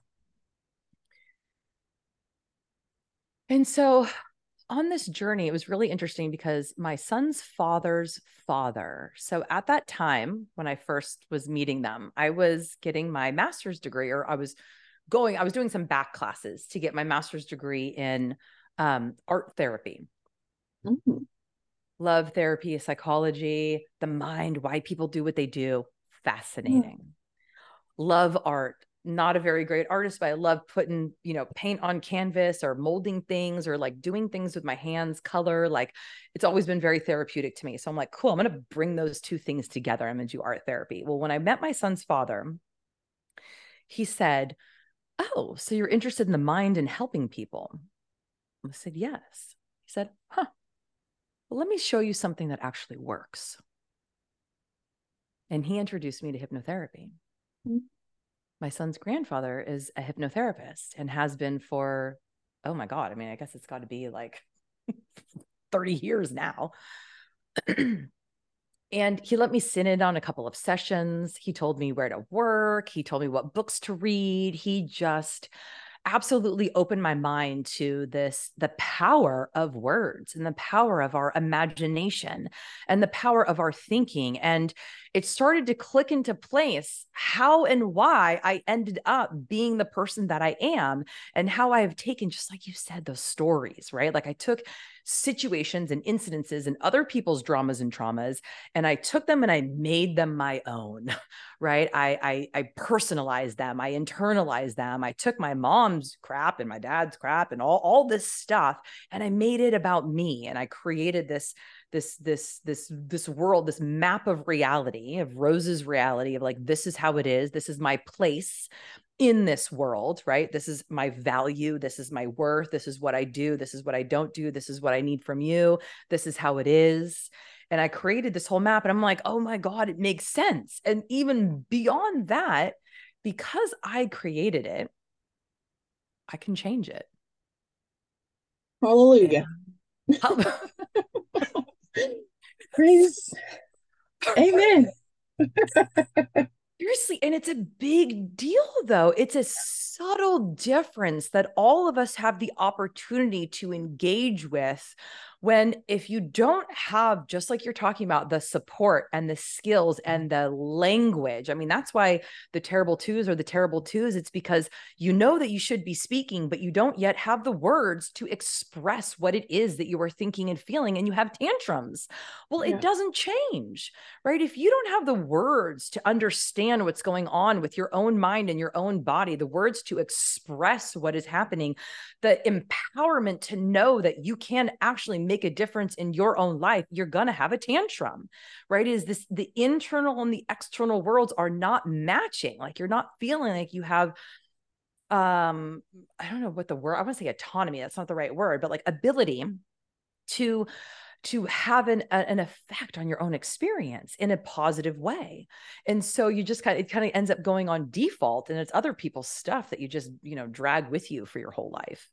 And so on this journey, it was really interesting because my son's father's father. So at that time, when I first was meeting them, I was getting my master's degree, or I was going, I was doing some back classes to get my master's degree in um, art therapy. Mm-hmm. Love therapy, psychology, the mind, why people do what they do. Fascinating. Mm. Love art, not a very great artist, but I love putting, you know, paint on canvas or molding things or like doing things with my hands, color. Like it's always been very therapeutic to me. So I'm like, cool, I'm going to bring those two things together. I'm going to do art therapy. Well, when I met my son's father, he said, Oh, so you're interested in the mind and helping people? I said, Yes. He said, Huh. Let me show you something that actually works. And he introduced me to hypnotherapy. Mm-hmm. My son's grandfather is a hypnotherapist and has been for oh my god i mean i guess it's got to be like 30 years now. And he let me sit in on a couple of sessions. He told me where to work. He told me what books to read. He just absolutely opened my mind to this the power of words and the power of our imagination and the power of our thinking. And it started to click into place how and why I ended up being the person that I am and how I have taken just like you said those stories right? Like I took situations and incidences and other people's dramas and traumas and i took them and i made them my own right? I i, I personalized them. I internalized them. I took my mom's crap and my dad's crap and all, all this stuff and i made it about me and i created this this this this this world this map of reality of rose's reality of like this is how it is this is my place in this world, right? This is my value. This is my worth. This is what I do. This is what I don't do. This is what I need from you. This is how it is. And I created this whole map and I'm like, oh my God, it makes sense. And even beyond that, because I created it, I can change it. Hallelujah. Praise. Amen. Seriously. And it's a big deal, though. It's a subtle difference that all of us have the opportunity to engage with when if you don't have just like you're talking about the support and the skills mm-hmm. and the language i mean that's why the terrible twos are the terrible twos. It's because you know that you should be speaking but you don't yet have the words to express what it is that you are thinking and feeling and you have tantrums. Well yeah. it doesn't change right? If you don't have the words to understand what's going on with your own mind and your own body the words to express what is happening the empowerment to know that you can actually make make a difference in your own life, you're going to have a tantrum, right? Is this the internal and the external worlds are not matching? Like you're not feeling like you have um i don't know what the word i want to say autonomy that's not the right word but like ability to to have an, a, an effect on your own experience in a positive way and so you just kind of it kind of ends up going on default and it's other people's stuff that you just you know drag with you for your whole life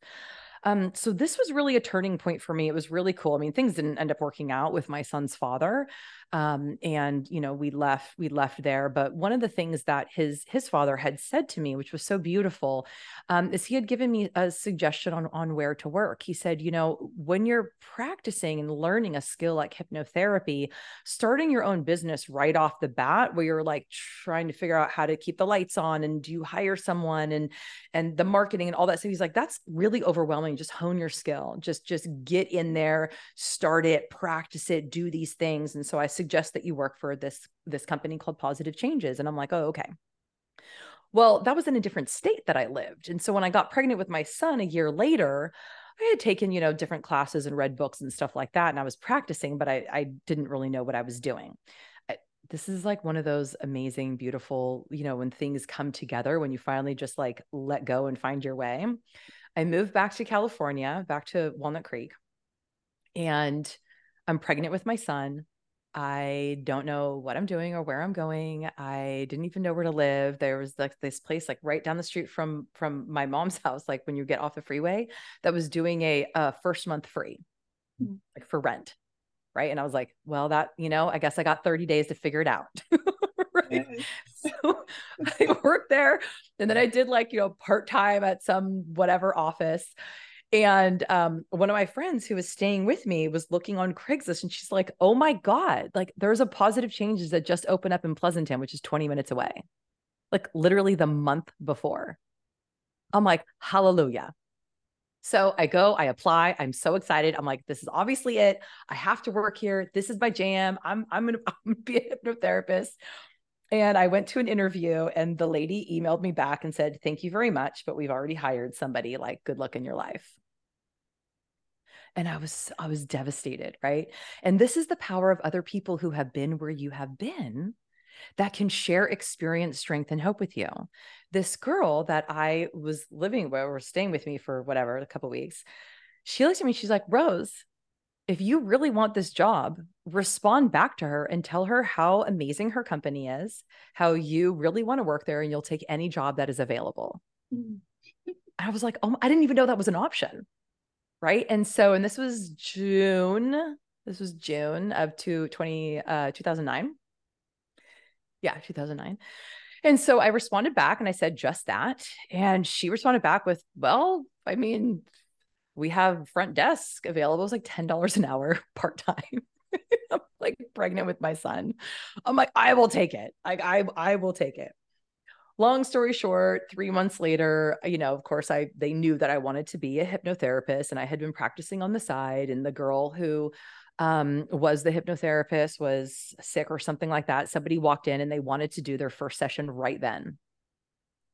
um, so this was really a turning point for me. It was really cool. I mean, things didn't end up working out with my son's father, um, and you know we left we left there but one of the things that his his father had said to me which was so beautiful um, is he had given me a suggestion on on where to work he said you know when you're practicing and learning a skill like hypnotherapy starting your own business right off the bat where you're like trying to figure out how to keep the lights on and do you hire someone and and the marketing and all that so he's like that's really overwhelming just hone your skill just just get in there start it practice it do these things and so i suggest that you work for this this company called Positive Changes." And I'm like, "Oh, okay." Well, that was in a different state that I lived. And so when I got pregnant with my son a year later, I had taken, you know, different classes and read books and stuff like that. And I was practicing, but I, I didn't really know what I was doing. This is like one of those amazing, beautiful, you know, when things come together, when you finally just like let go and find your way. I moved back to California, back to Walnut Creek, and I'm pregnant with my son. I don't know what I'm doing or where I'm going. I didn't even know where to live. There was like this place like right down the street from from my mom's house like when you get off the freeway that was doing a, a first month free mm-hmm. like for rent. Right? And I was like, well that, you know, I guess I got 30 days to figure it out. So I worked there and then I did like, you know, part-time at some whatever office and um, one of my friends who was staying with me was looking on Craigslist and she's like, oh my God, like there's a positive changes that just opened up in Pleasanton, which is 20 minutes away, like literally the month before. I'm like, hallelujah. So I go, I apply. I'm so excited. I'm like, this is obviously it. I have to work here. This is my jam. I'm I'm gonna, I'm gonna be a hypnotherapist. And I went to an interview, and the lady emailed me back and said, Thank you very much, but we've already hired somebody. Like, good luck in your life. And I was, I was devastated, right? And this is the power of other people who have been where you have been that can share experience, strength, and hope with you. This girl that I was living with or staying with me for whatever, a couple weeks, she looks at me, she's like, Rose, if you really want this job, respond back to her and tell her how amazing her company is, how you really want to work there, and you'll take any job that is available. Mm. I was like, oh, I didn't even know that was an option. Right. And so, and this was June, this was June of two, 20, uh, 2009. Yeah, 2009. And so I responded back and I said just that. And she responded back with, well, I mean, we have front desk available. It's like $10 an hour part time. I'm like pregnant with my son. I'm like, I will take it. Like I I will take it. Long story short, three months later, you know, of course, I they knew that I wanted to be a hypnotherapist and I had been practicing on the side. And the girl who um, was the hypnotherapist was sick or something like that. Somebody walked in and they wanted to do their first session right then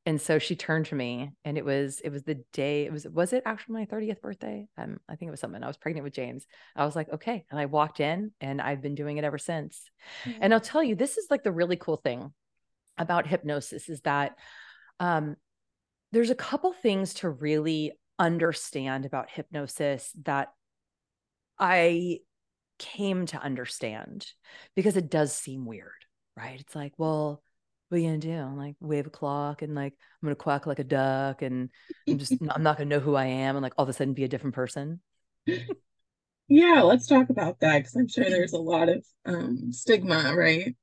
and so she turned to me and it was it was the day it was was it actually my 30th birthday? Um i think it was something i was pregnant with james. I was like okay and i walked in and i've been doing it ever since. Mm-hmm. and i'll tell you this is like the really cool thing about hypnosis is that um there's a couple things to really understand about hypnosis that i came to understand because it does seem weird right? It's like well what are you gonna do? I'm like wave a clock and like I'm gonna quack like a duck and I'm just I'm not gonna know who I am and like all of a sudden be a different person. yeah, let's talk about that because I'm sure there's a lot of um stigma, right?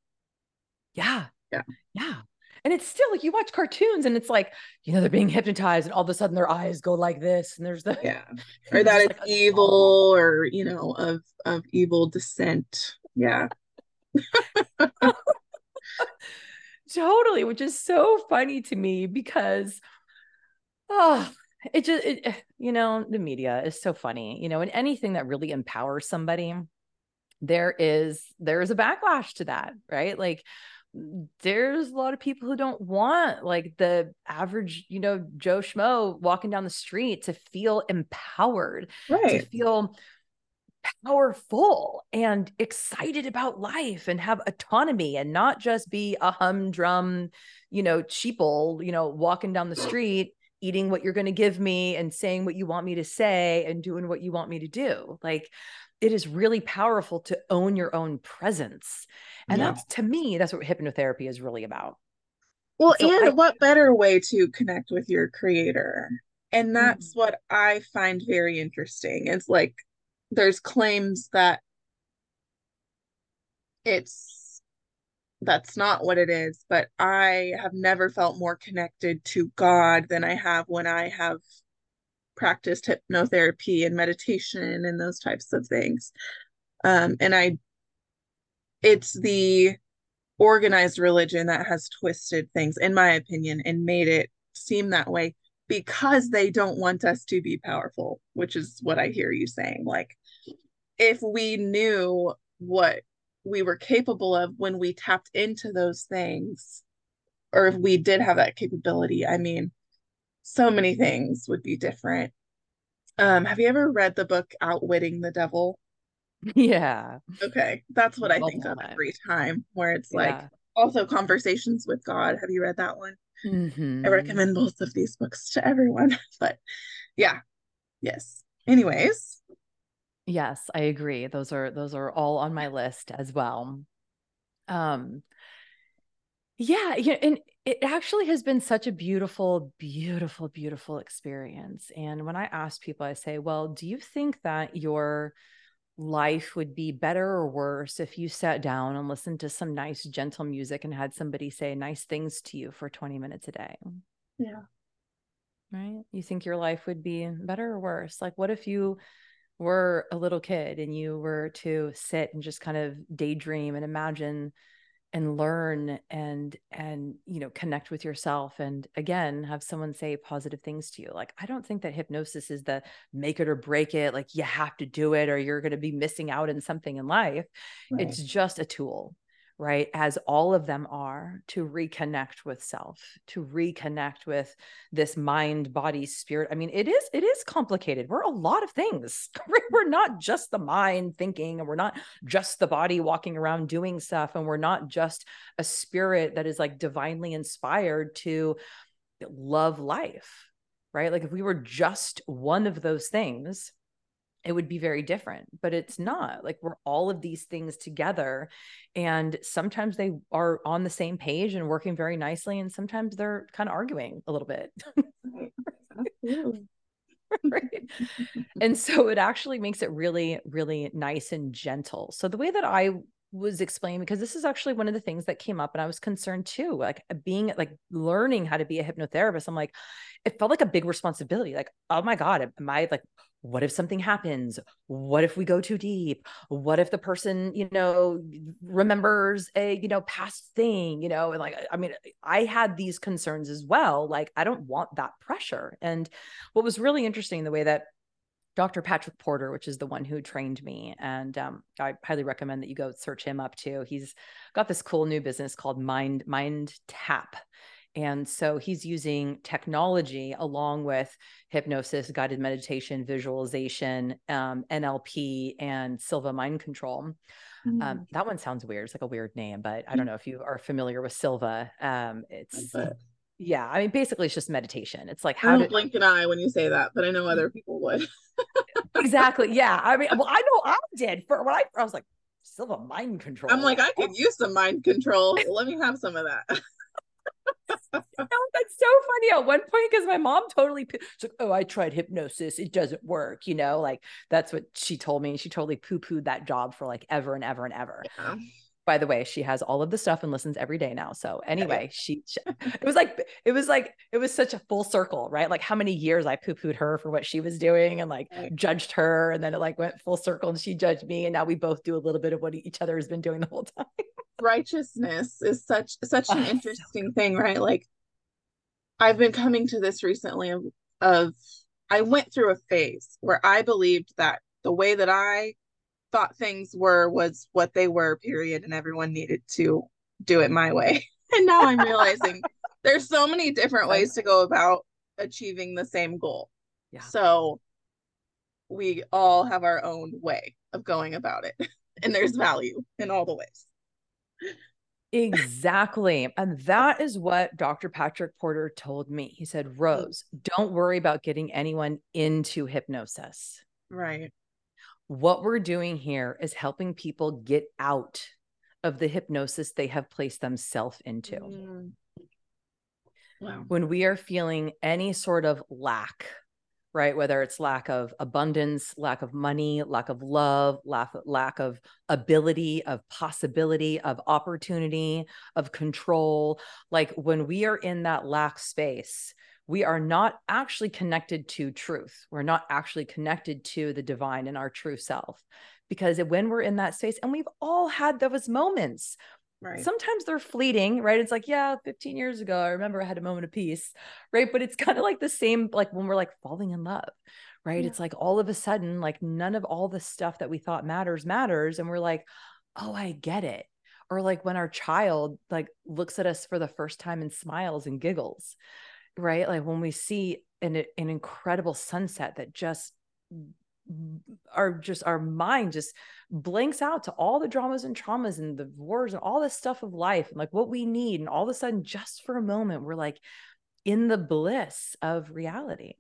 Yeah. Yeah. Yeah. And it's still like you watch cartoons and it's like, you know, they're being hypnotized and all of a sudden their eyes go like this and there's the Yeah. Or that it's like evil or, you know, of of evil descent. Yeah. totally which is so funny to me because oh it just it, eh, you know the media is so funny you know and anything that really empowers somebody there is there is a backlash to that right like there's a lot of people who don't want like the average you know joe schmo walking down the street to feel empowered right. to feel powerful and excited about life and have autonomy and not just be a humdrum, you know, cheaple, you know, walking down the street, eating what you're going to give me and saying what you want me to say and doing what you want me to do. Like it is really powerful to own your own presence. And yeah. that's to me, that's what hypnotherapy is really about. Well, so and I, what better way to connect with your creator? And that's mm-hmm. what I find very interesting. It's like there's claims that it's that's not what it is but i have never felt more connected to god than i have when i have practiced hypnotherapy and meditation and those types of things um and i it's the organized religion that has twisted things in my opinion and made it seem that way because they don't want us to be powerful, which is what I hear you saying. Like, if we knew what we were capable of when we tapped into those things, or if we did have that capability, I mean, so many things would be different. Um, have you ever read the book Outwitting the Devil? Yeah. Okay. That's what I, I think of every time, where it's yeah. like also conversations with God. Have you read that one? Mm-hmm. I recommend both of these books to everyone. But yeah, yes. Anyways. Yes, I agree. Those are those are all on my list as well. Um yeah, yeah, and it actually has been such a beautiful, beautiful, beautiful experience. And when I ask people, I say, well, do you think that your life would be better or worse if you sat down and listened to some nice, gentle music and had somebody say nice things to you for 20 minutes a day. Yeah. Right. You think your life would be better or worse? Like, what if you were a little kid and you were to sit and just kind of daydream and imagine and learn and and you know connect with yourself and again have someone say positive things to you like i don't think that hypnosis is the make it or break it like you have to do it or you're going to be missing out on something in life right. it's just a tool right as all of them are to reconnect with self to reconnect with this mind body spirit. I mean it is it is complicated. We're a lot of things we're not just the mind thinking and we're not just the body walking around doing stuff and we're not just a spirit that is like divinely inspired to love life right? Like if we were just one of those things it would be very different but it's not like we're all of these things together and sometimes they are on the same page and working very nicely and sometimes they're kind of arguing a little bit. Right. And so it actually makes it really really nice and gentle. So the way that i was explaining because this is actually one of the things that came up and I was concerned too like uh, being like learning how to be a hypnotherapist I'm like it felt like a big responsibility like oh my god am I like what if something happens what if we go too deep what if the person you know remembers a you know past thing you know and like i mean i had these concerns as well like i don't want that pressure and what was really interesting the way that Dr. Patrick Porter, which is the one who trained me. And um, I highly recommend that you go search him up too. He's got this cool new business called Mind Mind Tap. And so he's using technology along with hypnosis, guided meditation, visualization, um, NLP, and Silva mind control. Um, mm. Um, that one sounds weird. It's like a weird name, but I don't mm. know if you are familiar with Silva. Um, it's yeah, I mean, basically, it's just meditation. It's like how I don't blink an eye when you say that, but I know other people would. exactly. Yeah. I mean, well, I know I did for when I, I was like, Silva mind control. I'm like, I could use some mind control. Let me have some of that. that's so funny. At one point because my mom totally like, oh, I tried hypnosis. It doesn't work, you know, like that's what she told me. She totally poo-pooed that job for like ever and ever and ever. Yeah. By the way she has all of the stuff and listens every day now. So anyway she, she, it was like it was like it was such a full circle right? Like how many years i poo-pooed her for what she was doing and like judged her and then it like went full circle and she judged me and now we both do a little bit of what each other has been doing the whole time righteousness is such such an oh, interesting so thing right? Like i've been coming to this recently of, of i went through a phase where i believed that the way that i thought things were was what they were period and everyone needed to do it my way. And now i'm realizing there's so many different ways to go about achieving the same goal. Yeah. so we all have our own way of going about it. And there's value in all the ways Exactly. And that is what Dr. Patrick Porter told me. He said. Rose, don't worry about getting anyone into hypnosis. Right. What we're doing here is helping people get out of the hypnosis they have placed themselves into. Mm. Wow. When we are feeling any sort of lack, right? Whether it's lack of abundance, lack of money, lack of love, lack, lack of ability, of possibility, of opportunity, of control. Like when we are in that lack space, we are not actually connected to truth. We're not actually connected to the divine and our true self. Because when we're in that space, and we've all had those moments, right. sometimes they're fleeting, right? It's like, yeah, 15 years ago, I remember I had a moment of peace, right? But it's kind of like the same, like when we're like falling in love, right? Yeah. It's like all of a sudden, like none of all the stuff that we thought matters matters. And we're like, oh, I get it or like when our child like looks at us for the first time and smiles and giggles right? Like when we see an, an incredible sunset that just our just our mind just blanks out to all the dramas and traumas and the wars and all this stuff of life and like what we need and all of a sudden just for a moment we're like in the bliss of reality.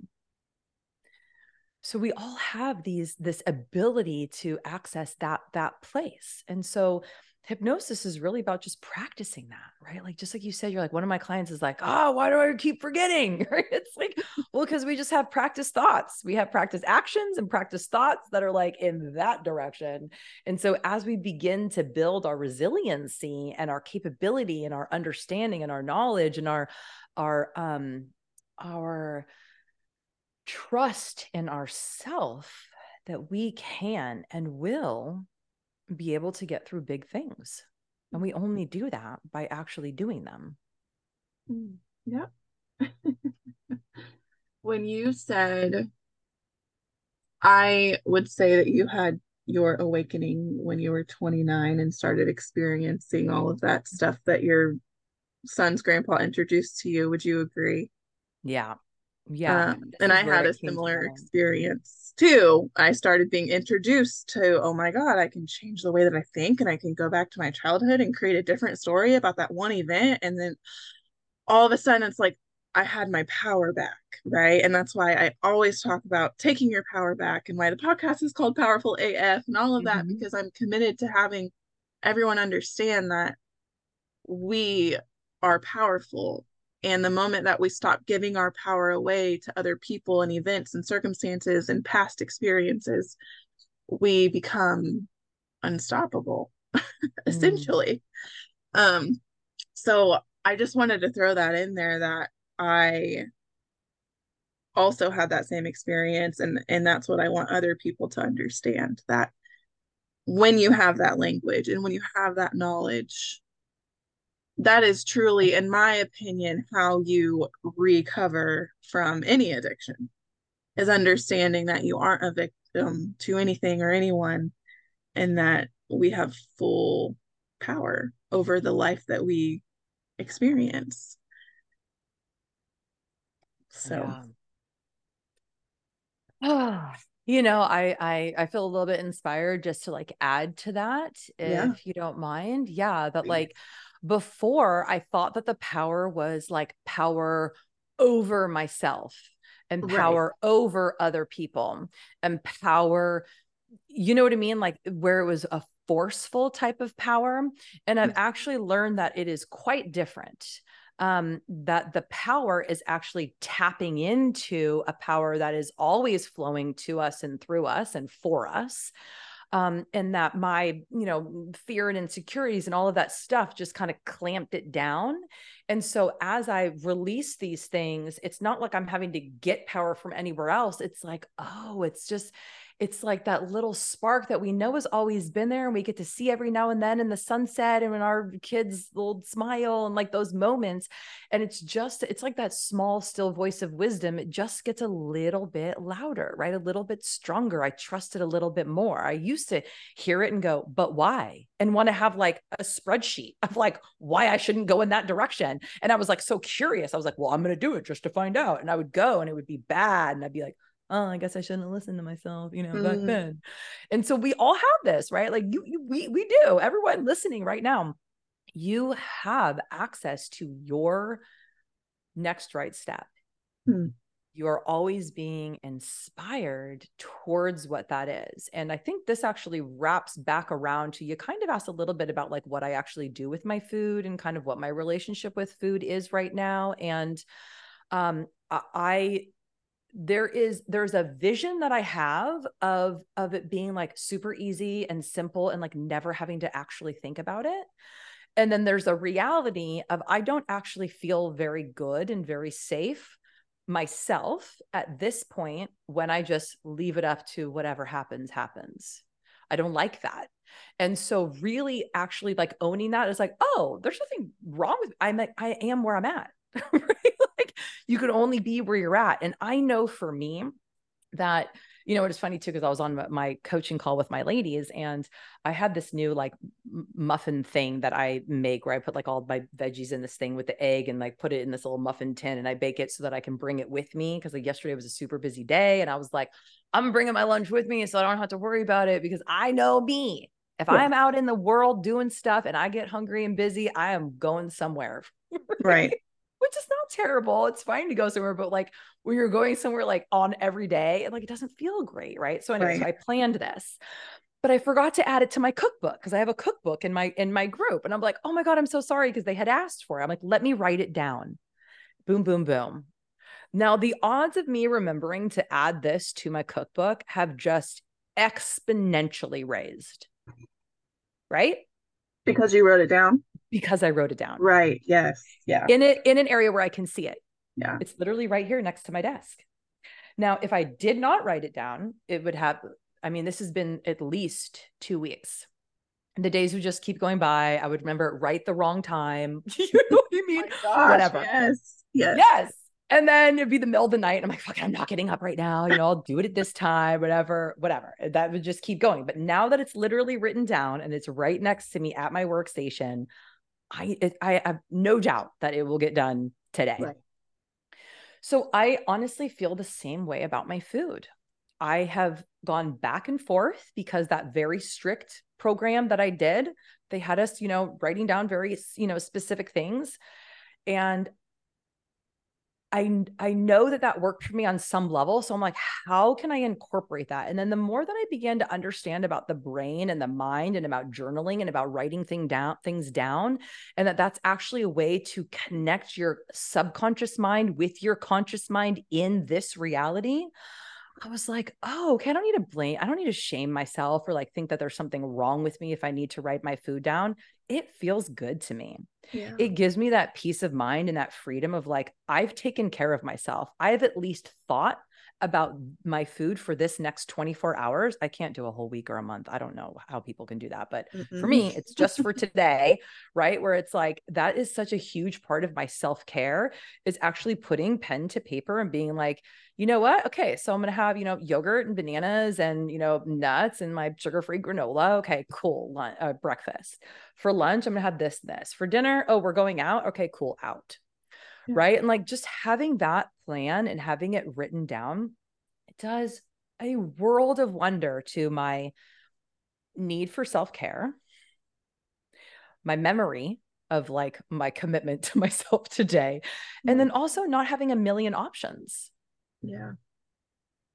So we all have these this ability to access that that place. And so hypnosis is really about just practicing that, right? Like, just like you said, you're like, one of my clients is like, oh, why do I keep forgetting? It's like, well, because we just have practice thoughts. We have practice actions and practice thoughts that are like in that direction. And so, as we begin to build our resiliency and our capability and our understanding and our knowledge and our, our, um, our trust in ourself, that we can and will be able to get through big things. And we only do that by actually doing them. Mm, yeah. when you said, I would say that you had your awakening when you were 29 and started experiencing all of that stuff that your son's grandpa introduced to you. Would you agree? Yeah. Yeah. Um, and I had a similar experience too. I started being introduced to, oh my God, I can change the way that I think and I can go back to my childhood and create a different story about that one event. And then all of a sudden it's like I had my power back, right? And that's why I always talk about taking your power back and why the podcast is called Powerful AF and all of that, mm-hmm. because I'm committed to having everyone understand that we are powerful. And the moment that we stop giving our power away to other people and events and circumstances and past experiences, we become unstoppable, mm. essentially. Um, so I just wanted to throw that in there that I also had that same experience and and that's what I want other people to understand that when you have that language and when you have that knowledge that is truly in my opinion how you recover from any addiction is understanding that you aren't a victim to anything or anyone and that we have full power over the life that we experience so yeah. you know I, I i feel a little bit inspired just to like add to that if yeah. you don't mind yeah that like before i thought that the power was like power over myself and power right. over other people and power you know what i mean like where it was a forceful type of power and i've mm. actually learned that it is quite different um, that the power is actually tapping into a power that is always flowing to us and through us and for us. Um, and that my, you know, fear and insecurities and all of that stuff just kind of clamped it down. And so as I release these things, it's not like I'm having to get power from anywhere else. It's like, oh, it's just, it's like that little spark that we know has always been there and we get to see every now and then in the sunset and when our kids will smile and like those moments and it's just it's like that small still voice of wisdom it just gets a little bit louder right? A little bit stronger. I trust it a little bit more. I used to hear it and go but why? and want to have like a spreadsheet of like why i shouldn't go in that direction. And i was like so curious. I was like well i'm going to do it just to find out. And i would go and it would be bad and i'd be like oh, I guess I shouldn't listen to myself, you know, mm. back then. And so we all have this, right? Like you, you we we do. Everyone listening right now, you have access to your next right step. Mm. You are always being inspired towards what that is. And I think this actually wraps back around to you kind of asked a little bit about like what I actually do with my food and kind of what my relationship with food is right now. And um, I there is there's a vision that i have of of it being like super easy and simple and like never having to actually think about it. And then there's a reality of i don't actually feel very good and very safe myself at this point when i just leave it up to whatever happens happens. I don't like that. And so really actually like owning that is like oh there's nothing wrong with i'm like i am where i'm at. Right you can only be where you're at. And I know for me that you know, it's funny too, because I was on my coaching call with my ladies and I had this new like muffin thing that I make where I put like all my veggies in this thing with the egg and like put it in this little muffin tin and I bake it so that I can bring it with me. Cause like yesterday was a super busy day and I was like, I'm bringing my lunch with me so I don't have to worry about it because I know me. If yeah. I'm out in the world doing stuff and I get hungry and busy, I am going somewhere. right which is not terrible. It's fine to go somewhere, but like when you're going somewhere like on every day, like it doesn't feel great, right? So anyway, right. so I planned this, but I forgot to add it to my cookbook because I have a cookbook in my in my group, and I'm like, oh my god, I'm so sorry because they had asked for it. I'm like, let me write it down. Boom, boom, boom. Now the odds of me remembering to add this to my cookbook have just exponentially raised. Right? Because you wrote it down because I wrote it down. Right. Yes. Yeah. In it in an area where I can see it. Yeah. It's literally right here next to my desk. Now, if I did not write it down, it would have I mean, this has been at least 2 weeks. The days would just keep going by. I would remember right the wrong time. you know what I mean? Oh gosh, Whatever. Yes. Yes. Yes. And then it'd be the middle of the night. And I'm like, fuck, I'm not getting up right now. You know, I'll do it at this time, whatever, whatever. That would just keep going. But now that it's literally written down and it's right next to me at my workstation, I it, I have no doubt that it will get done today. Right. So I honestly feel the same way about my food. I have gone back and forth because that very strict program that I did, they had us, you know, writing down very, you know, specific things. And I I know that that worked for me on some level. So I'm like, how can I incorporate that? And then the more that I began to understand about the brain and the mind and about journaling and about writing thing down things down, and that that's actually a way to connect your subconscious mind with your conscious mind in this reality. I was like, oh, okay, I don't need to blame, I don't need to shame myself or like think that there's something wrong with me if I need to write my food down. It feels good to me. Yeah. It gives me that peace of mind and that freedom of like, I've taken care of myself. I've at least thought about my food for this next 24 hours. I can't do a whole week or a month. I don't know how people can do that. But mm for me, it's just for today, right? Where it's like that is such a huge part of my self care is actually putting pen to paper and being like, you know what? Okay, so I'm going to have, you know, yogurt and bananas and, you know, nuts and my sugar free granola. Okay, cool. Lunch, uh, breakfast. For lunch, I'm going to have this, this. For dinner, oh, we're going out. Okay, cool. Out yeah. right? And like just having that plan and having it written down, it does a world of wonder to my need for self care, my memory of like my commitment to myself today, and then mm. also not having a million options. Yeah.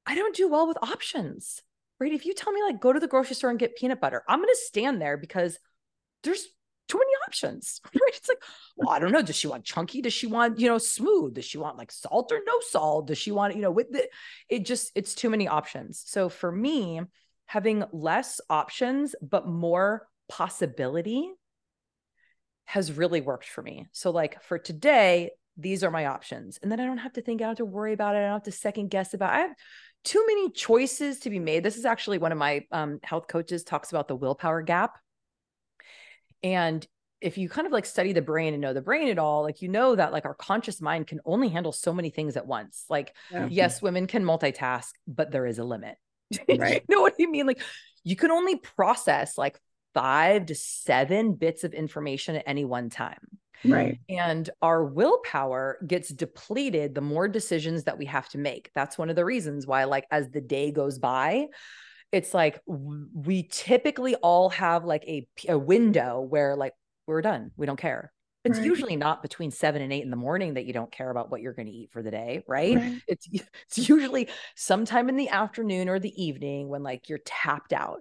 I don't do well with options, right? If you tell me, like, go to the grocery store and get peanut butter, I'm going to stand there because there's too many options, right? It's like, well, I don't know. Does she want chunky? Does she want, you know, smooth? Does she want like salt or no salt? Does she want, you know, with the, it just, it's too many options. So for me, having less options, but more possibility has really worked for me. So like for today, these are my options. And then I don't have to think, I don't have to worry about it. I don't have to second guess about it. I have too many choices to be made. This is actually one of my um, health coaches talks about the willpower gap and if you kind of like study the brain and know the brain at all, like you know that like our conscious mind can only handle so many things at once. Like, yeah. yes, women can multitask, but there is a limit. Right. you know what I mean? Like, you can only process like five to seven bits of information at any one time. Right. And our willpower gets depleted the more decisions that we have to make. That's one of the reasons why, like, as the day goes by, it's like we typically all have like a, a window where like we're done. We don't care. It's right. usually not between seven and eight in the morning that you don't care about what you're going to eat for the day, right? right? It's it's usually sometime in the afternoon or the evening when like you're tapped out.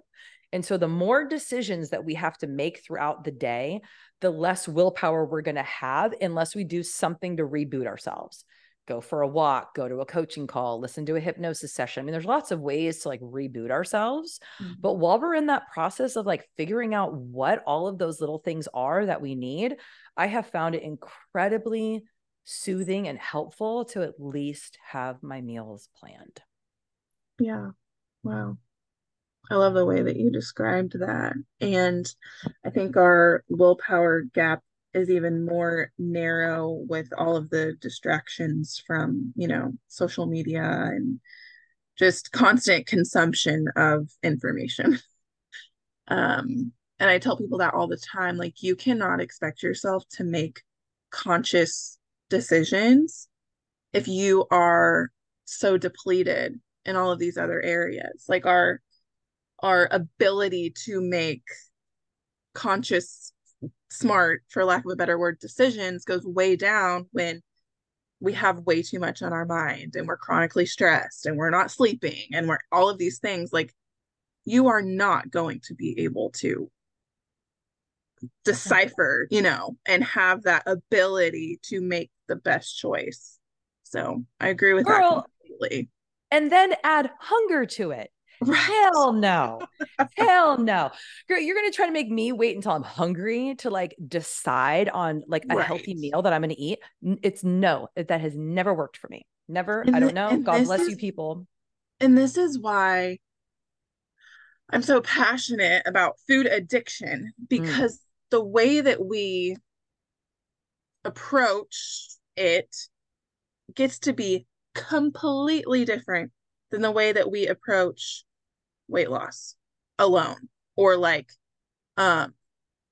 And so the more decisions that we have to make throughout the day, the less willpower we're going to have unless we do something to reboot ourselves go for a walk, go to a coaching call, listen to a hypnosis session. I mean, there's lots of ways to like reboot ourselves. Mm-hmm. But while we're in that process of like figuring out what all of those little things are that we need, I have found it incredibly soothing and helpful to at least have my meals planned. Yeah. Wow. I love the way that you described that. And I think our willpower gap is even more narrow with all of the distractions from you know social media and just constant consumption of information. Um and i tell people that all the time like you cannot expect yourself to make conscious decisions if you are so depleted in all of these other areas. Like our our ability to make conscious smart, for lack of a better word, decisions goes way down when we have way too much on our mind and we're chronically stressed and we're not sleeping and we're all of these things like you are not going to be able to decipher, you know, and have that ability to make the best choice. So I agree with Girl, that completely. And then add hunger to it. Hell no. Hell no. Girl, you're gonna try to make me wait until I'm hungry to like decide on like a right. healthy meal that I'm gonna eat. It's no, that has never worked for me. Never. And I don't know. God bless is, you people. And this is why I'm so passionate about food addiction mm. because mm. the way that we approach it gets to be completely different than the way that we approach weight loss alone or like um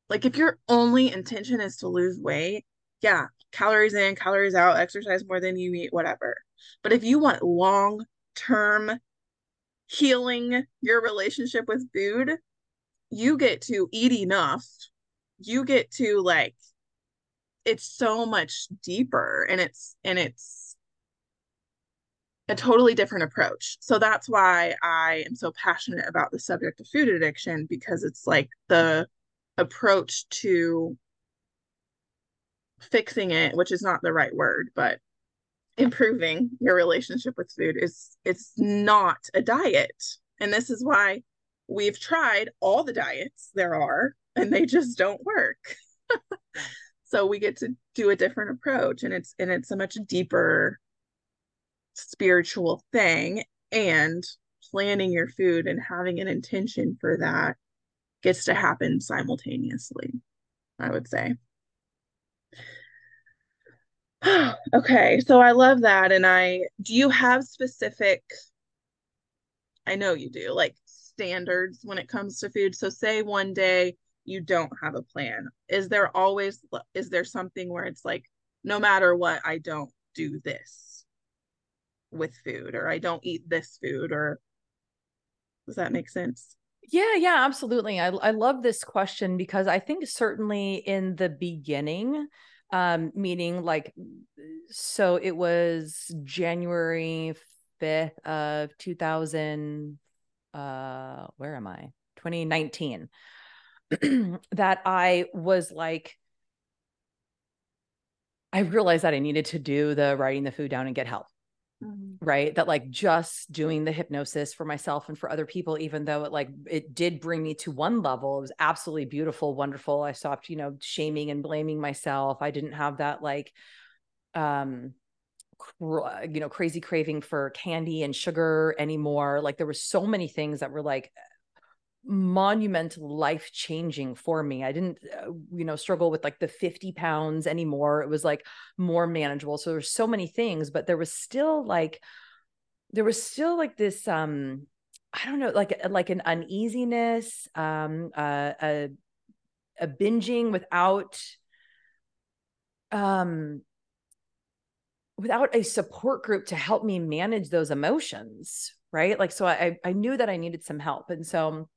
like if your only intention is to lose weight yeah calories in calories out exercise more than you eat whatever. But if you want long term healing your relationship with food you get to eat enough. You get to like it's so much deeper and it's and it's a totally different approach. So that's why I am so passionate about the subject of food addiction because it's like the approach to fixing it, which is not the right word, but improving your relationship with food is it's not a diet. And this is why we've tried all the diets there are and they just don't work. so we get to do a different approach and it's and it's a much deeper spiritual thing and planning your food and having an intention for that gets to happen simultaneously i would say. Okay so i love that and i do you have specific i know you do like standards when it comes to food? So say one day you don't have a plan is there always is there something where it's like no matter what i don't do this with food or i don't eat this food or does that make sense? Yeah yeah absolutely. I, I love this question because i think certainly in the beginning um meaning like so it was january 5th of 2000 uh where am i? 2019 that I was like, I realized that I needed to do the writing the food down and get help. Mm-hmm. Right. That like just doing the hypnosis for myself and for other people, even though it like it did bring me to one level, it was absolutely beautiful, wonderful. I stopped, you know, shaming and blaming myself. I didn't have that like, um, you know crazy craving for candy and sugar anymore like there were so many things that were like monumental life changing for me. I didn't uh, you know struggle with like the 50 pounds anymore. It was like more manageable. So there's so many things but there was still like there was still like this um i don't know like like an uneasiness um uh, a a binging without um without a support group to help me manage those emotions right? Like so i i knew that i needed some help. And so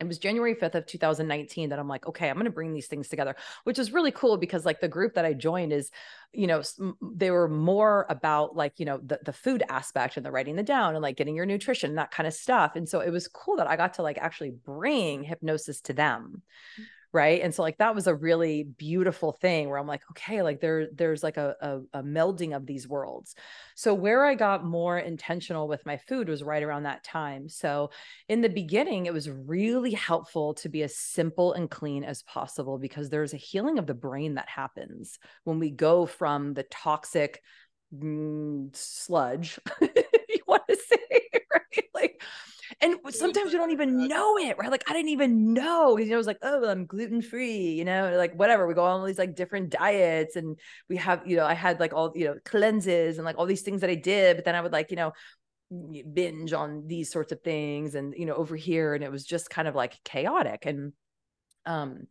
it was January 5th of 2019 that I'm like, okay, I'm going to bring these things together, which is really cool because like the group that I joined is, you know, they were more about like, you know, the, the food aspect and the writing the down and like getting your nutrition that kind of stuff. And so it was cool that I got to like actually bring hypnosis to them right? And so like that was a really beautiful thing where i'm like okay like there there's like a, a, a melding of these worlds. So where i got more intentional with my food was right around that time. So in the beginning it was really helpful to be as simple and clean as possible because there's a healing of the brain that happens when we go from the toxic mm, sludge you want to say and sometimes you don't even know it, right? Like I didn't even know. because You know, it was like, oh, I'm gluten free, you know, like whatever. We go on all these like different diets and we have, you know, I had like all, you know, cleanses and like all these things that I did, but then I would like, you know, binge on these sorts of things and you know over here and it was just kind of like chaotic and um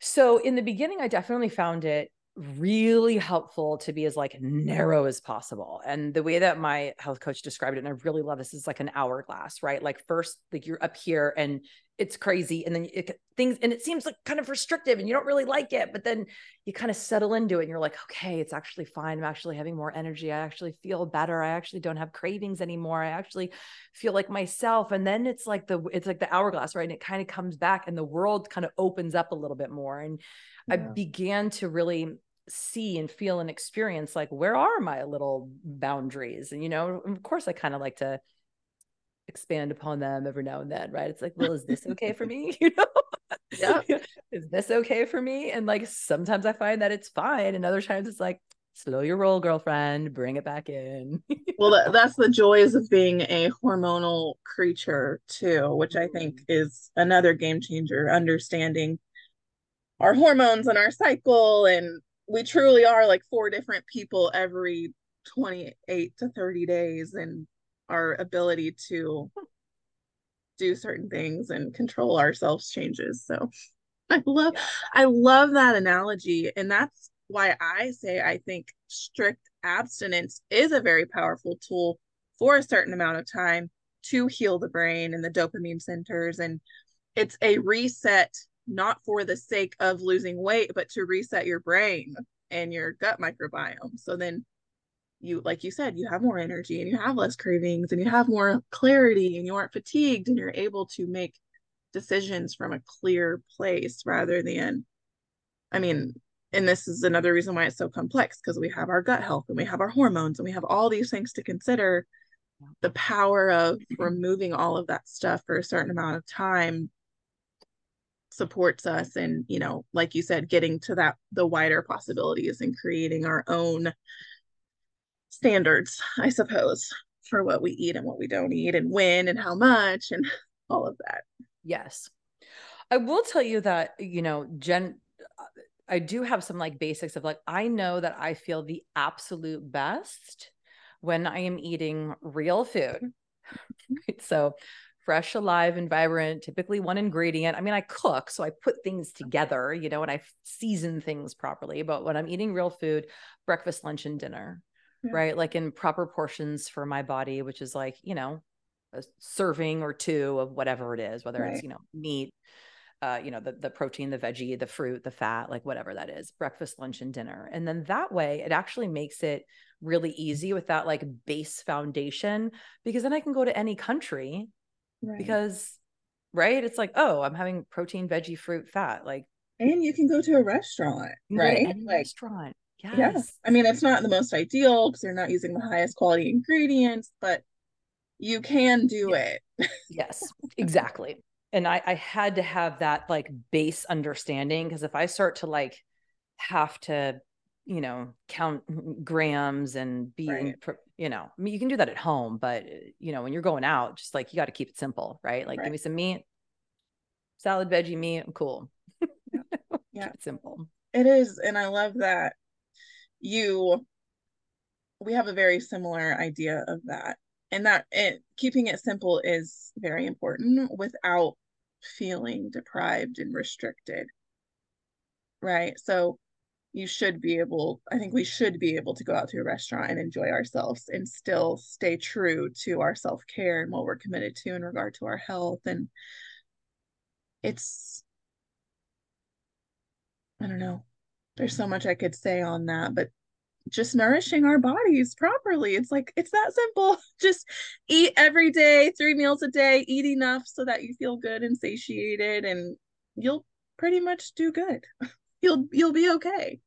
so in the beginning i definitely found it really helpful to be as like narrow as possible. And the way that my health coach described it, and I really love this, is like an hourglass, right? Like first, like you're up here and it's crazy, and then it, things, and it seems like kind of restrictive, and you don't really like it, but then you kind of settle into it, and you're like, okay, it's actually fine. I'm actually having more energy. I actually feel better. I actually don't have cravings anymore. I actually feel like myself. And then it's like the it's like the hourglass, right? And it kind of comes back, and the world kind of opens up a little bit more, and yeah. I began to really see and feel and experience like where are my little boundaries? And you know of course i kind of like to expand upon them every now and then right? It's like well is this okay for me? You know? Yeah. Is this okay for me? And like sometimes i find that it's fine and other times it's like slow your roll girlfriend bring it back in. Well that, that's the joys of being a hormonal creature too which i think mm. is another game changer understanding our hormones and our cycle and we truly are like four different people every 28 to 30 days and our ability to do certain things and control ourselves changes. So I love. I love that analogy and that's why I say I think strict abstinence is a very powerful tool for a certain amount of time to heal the brain and the dopamine centers and it's a reset not for the sake of losing weight but to reset your brain and your gut microbiome. So then you like you said you have more energy and you have less cravings and you have more clarity and you aren't fatigued and you're able to make decisions from a clear place rather than i mean and this is another reason why it's so complex because we have our gut health and we have our hormones and we have all these things to consider. The power of mm-hmm. removing all of that stuff for a certain amount of time supports us and you know like you said getting to that the wider possibilities and creating our own standards i suppose for what we eat and what we don't eat and when and how much and all of that. Yes. I will tell you that you know jen i do have some like basics of like i know that i feel the absolute best when i am eating real food. Mm-hmm. So fresh, alive, and vibrant, typically one ingredient. I mean, I cook, so I put things together, you know, and I season things properly. But when I'm eating real food, breakfast, lunch, and dinner, yeah. right? Like in proper portions for my body, which is like, you know, a serving or two of whatever it is, whether right. it's, you know, meat, uh, you know, the, the protein, the veggie, the fruit, the fat, like whatever that is, breakfast, lunch, and dinner. And then that way it actually makes it really easy with that like base foundation because then I can go to any country right. because right? It's like oh i'm having protein veggie fruit fat like and you can go to a restaurant right? like restaurant. Yes. yeah i mean it's not the most ideal because they're not using the highest quality ingredients but you can do yeah. it. Yes. Exactly. And I, I had to have that like base understanding because if i start to like have to you know count grams and be right. you know i mean you can do that at home but you know when you're going out just like you got to keep it simple right like right. give me some meat salad veggie meat i'm cool yeah, yeah. keep it simple it is and i love that you we have a very similar idea of that and that it keeping it simple is very important without feeling deprived and restricted right so you should be able i think we should be able to go out to a restaurant and enjoy ourselves and still stay true to our self-care and what we're committed to in regard to our health. And it's i don't know there's so much i could say on that but just nourishing our bodies properly. It's like it's that simple. Just eat every day three meals a day eat enough so that you feel good and satiated and you'll pretty much do good you'll you'll be okay.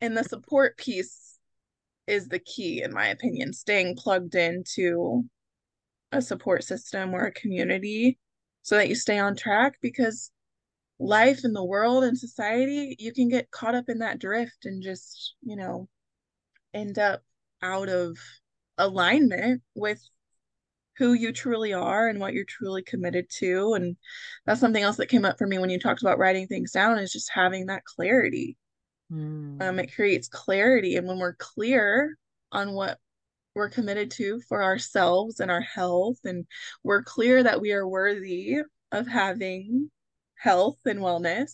And the support piece is the key in my opinion staying plugged into a support system or a community so that you stay on track because life in the world and society you can get caught up in that drift and just you know end up out of alignment with who you truly are and what you're truly committed to. And that's something else that came up for me when you talked about writing things down is just having that clarity. Mm. Um, it creates clarity. And when we're clear on what we're committed to for ourselves and our health, and we're clear that we are worthy of having health and wellness,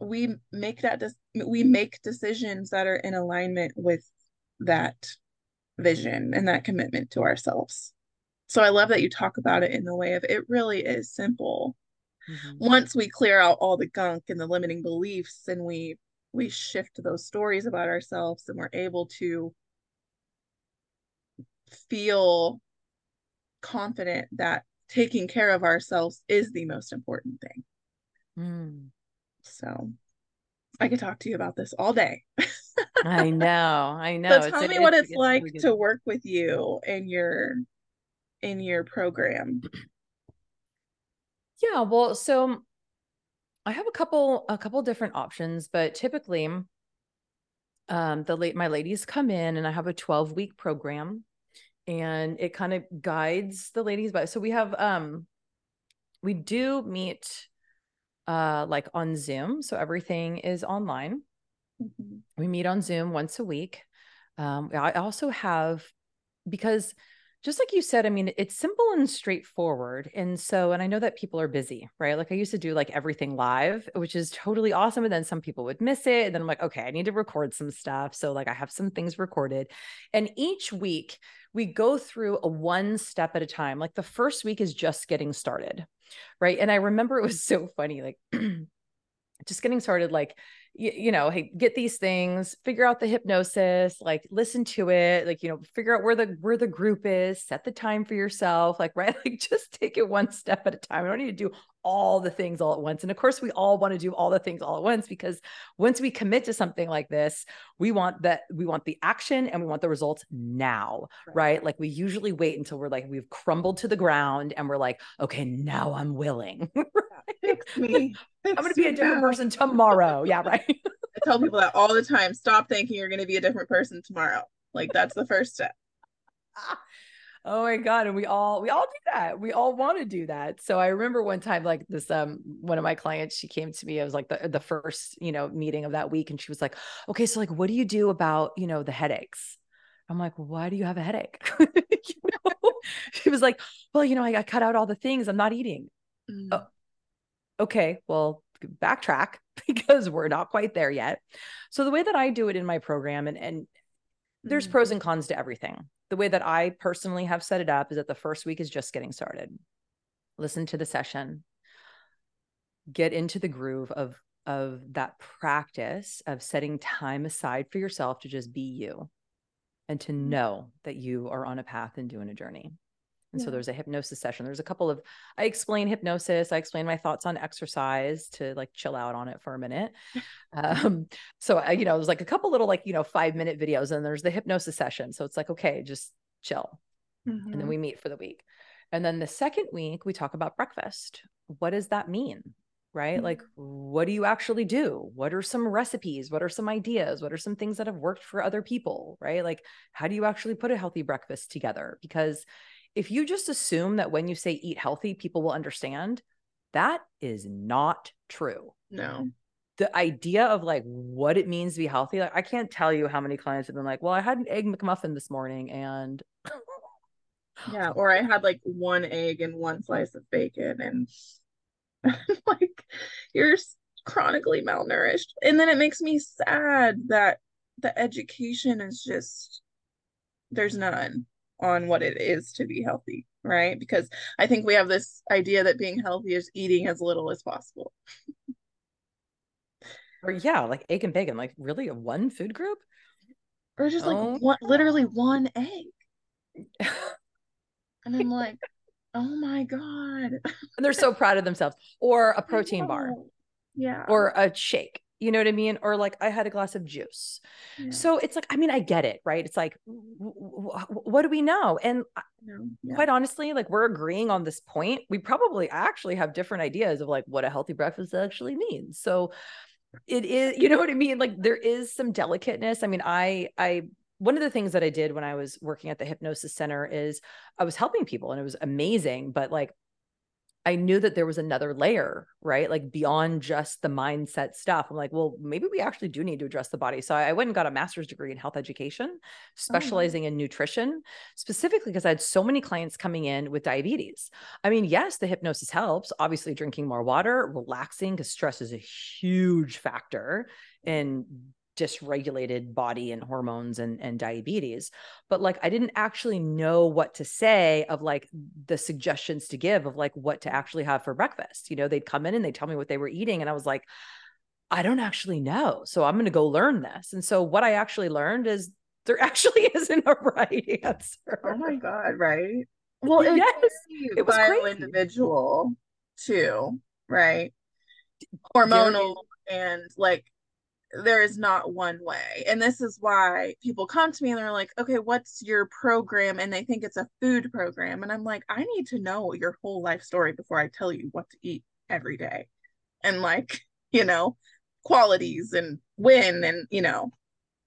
we make that de- we make decisions that are in alignment with that vision and that commitment to ourselves. So I love that you talk about it in the way of it really is simple. Mm-hmm. Once we clear out all the gunk and the limiting beliefs and we we shift those stories about ourselves and we're able to feel confident that taking care of ourselves is the most important thing. Mm. So I could talk to you about this all day. I know. I know. So tell it's, me what it's, it's like really to work with you and your in your program? Yeah, well, so I have a couple a couple different options, but typically um the late my ladies come in and I have a 12 week program and it kind of guides the ladies but so we have um we do meet uh like on Zoom, so everything is online. Mm-hmm. We meet on Zoom once a week. Um, I also have because just like you said, I mean, it's simple and straightforward. And so, and I know that people are busy, right? Like I used to do like everything live, which is totally awesome. And then some people would miss it. And then I'm like, okay, I need to record some stuff. So, like, I have some things recorded. And each week we go through a one step at a time. Like the first week is just getting started, right? And I remember it was so funny, like, just getting started, like, you, you know, hey, get these things, figure out the hypnosis, like listen to it, like, you know, figure out where the where the group is, set the time for yourself, like, right? Like just take it one step at a time. I don't need to do all the things all at once. And of course, we all want to do all the things all at once because once we commit to something like this, we want that we want the action and we want the results now, right? right? Like we usually wait until we're like we've crumbled to the ground and we're like, okay, now I'm willing. Fix me. I'm going to be a different now. person tomorrow. Yeah, right. I tell people that all the time. Stop thinking you're going to be a different person tomorrow. Like that's the first step. Ah, oh my god and we all we all do that. We all want to do that. So i remember one time like this um one of my clients she came to me I was like the, the first you know meeting of that week and she was like okay so like what do you do about you know the headaches? I'm like why do you have a headache? You know? she was like well you know I, I cut out all the things i'm not eating. Mm. oh, okay well backtrack because we're not quite there yet. So the way that i do it in my program and and there's mm. pros and cons to everything the way that I personally have set it up is that the first week is just getting started. Listen to the session, get into the groove of of that practice of setting time aside for yourself to just be you and to mm-hmm. know that you are on a path and doing a journey. And yeah. so there's a hypnosis session. There's a couple of, I explain hypnosis. I explain my thoughts on exercise to like chill out on it for a minute. um, so, I, you know, there's like a couple little like, you know, five minute videos and there's the hypnosis session. So it's like, okay, just chill. Mm-hmm. And then mm-hmm. we meet for the week. And then the second week, we talk about breakfast. What does that mean? Right? Mm-hmm. Like, what do you actually do? What are some recipes? What are some ideas? What are some things that have worked for other people? Right? Like, how do you actually put a healthy breakfast together? Because if you just assume that when you say eat healthy, people will understand, that is not true. No. The idea of like what it means to be healthy, like I can't tell you how many clients have been like, well, I had an egg McMuffin this morning and yeah, or I had like one egg and one slice of bacon and like you're chronically malnourished. And then it makes me sad that the education is just there's none on what it is to be healthy, right? Because I think we have this idea that being healthy is eating as little as possible. or yeah, like egg and bacon, like really a one food group? Or just like oh. one literally one egg. and I'm like, oh my God. and they're so proud of themselves. Or a protein bar. Yeah. Or a shake you know what I mean? Or like I had a glass of juice. Yeah. So it's like, I mean, I get it, right? It's like, w- w- what do we know? And yeah. quite honestly, like we're agreeing on this point. We probably actually have different ideas of like what a healthy breakfast actually means. So it is, you know what I mean? Like there is some delicateness. I mean, I, I, one of the things that I did when I was working at the hypnosis center is I was helping people and it was amazing, but like I knew that there was another layer, right? Like beyond just the mindset stuff. I'm like, well, maybe we actually do need to address the body. So I went and got a master's degree in health education, oh, specializing oh. in nutrition, specifically because I had so many clients coming in with diabetes. I mean, yes, the hypnosis helps. Obviously, drinking more water, relaxing, because stress is a huge factor in dysregulated body and hormones and, and diabetes but like i didn't actually know what to say of like the suggestions to give of like what to actually have for breakfast. You know they'd come in and they'd tell me what they were eating and i was like i don't actually know so i'm going to go learn this. And so what i actually learned is there actually isn't a right answer oh my god right? Well it, yes, it was bio individual too right? Hormonal and like there is not one way. And this is why people come to me and they're like, okay, what's your program? And they think it's a food program. And I'm like, I need to know your whole life story before I tell you what to eat every day. And like, you know, qualities and when and, you know,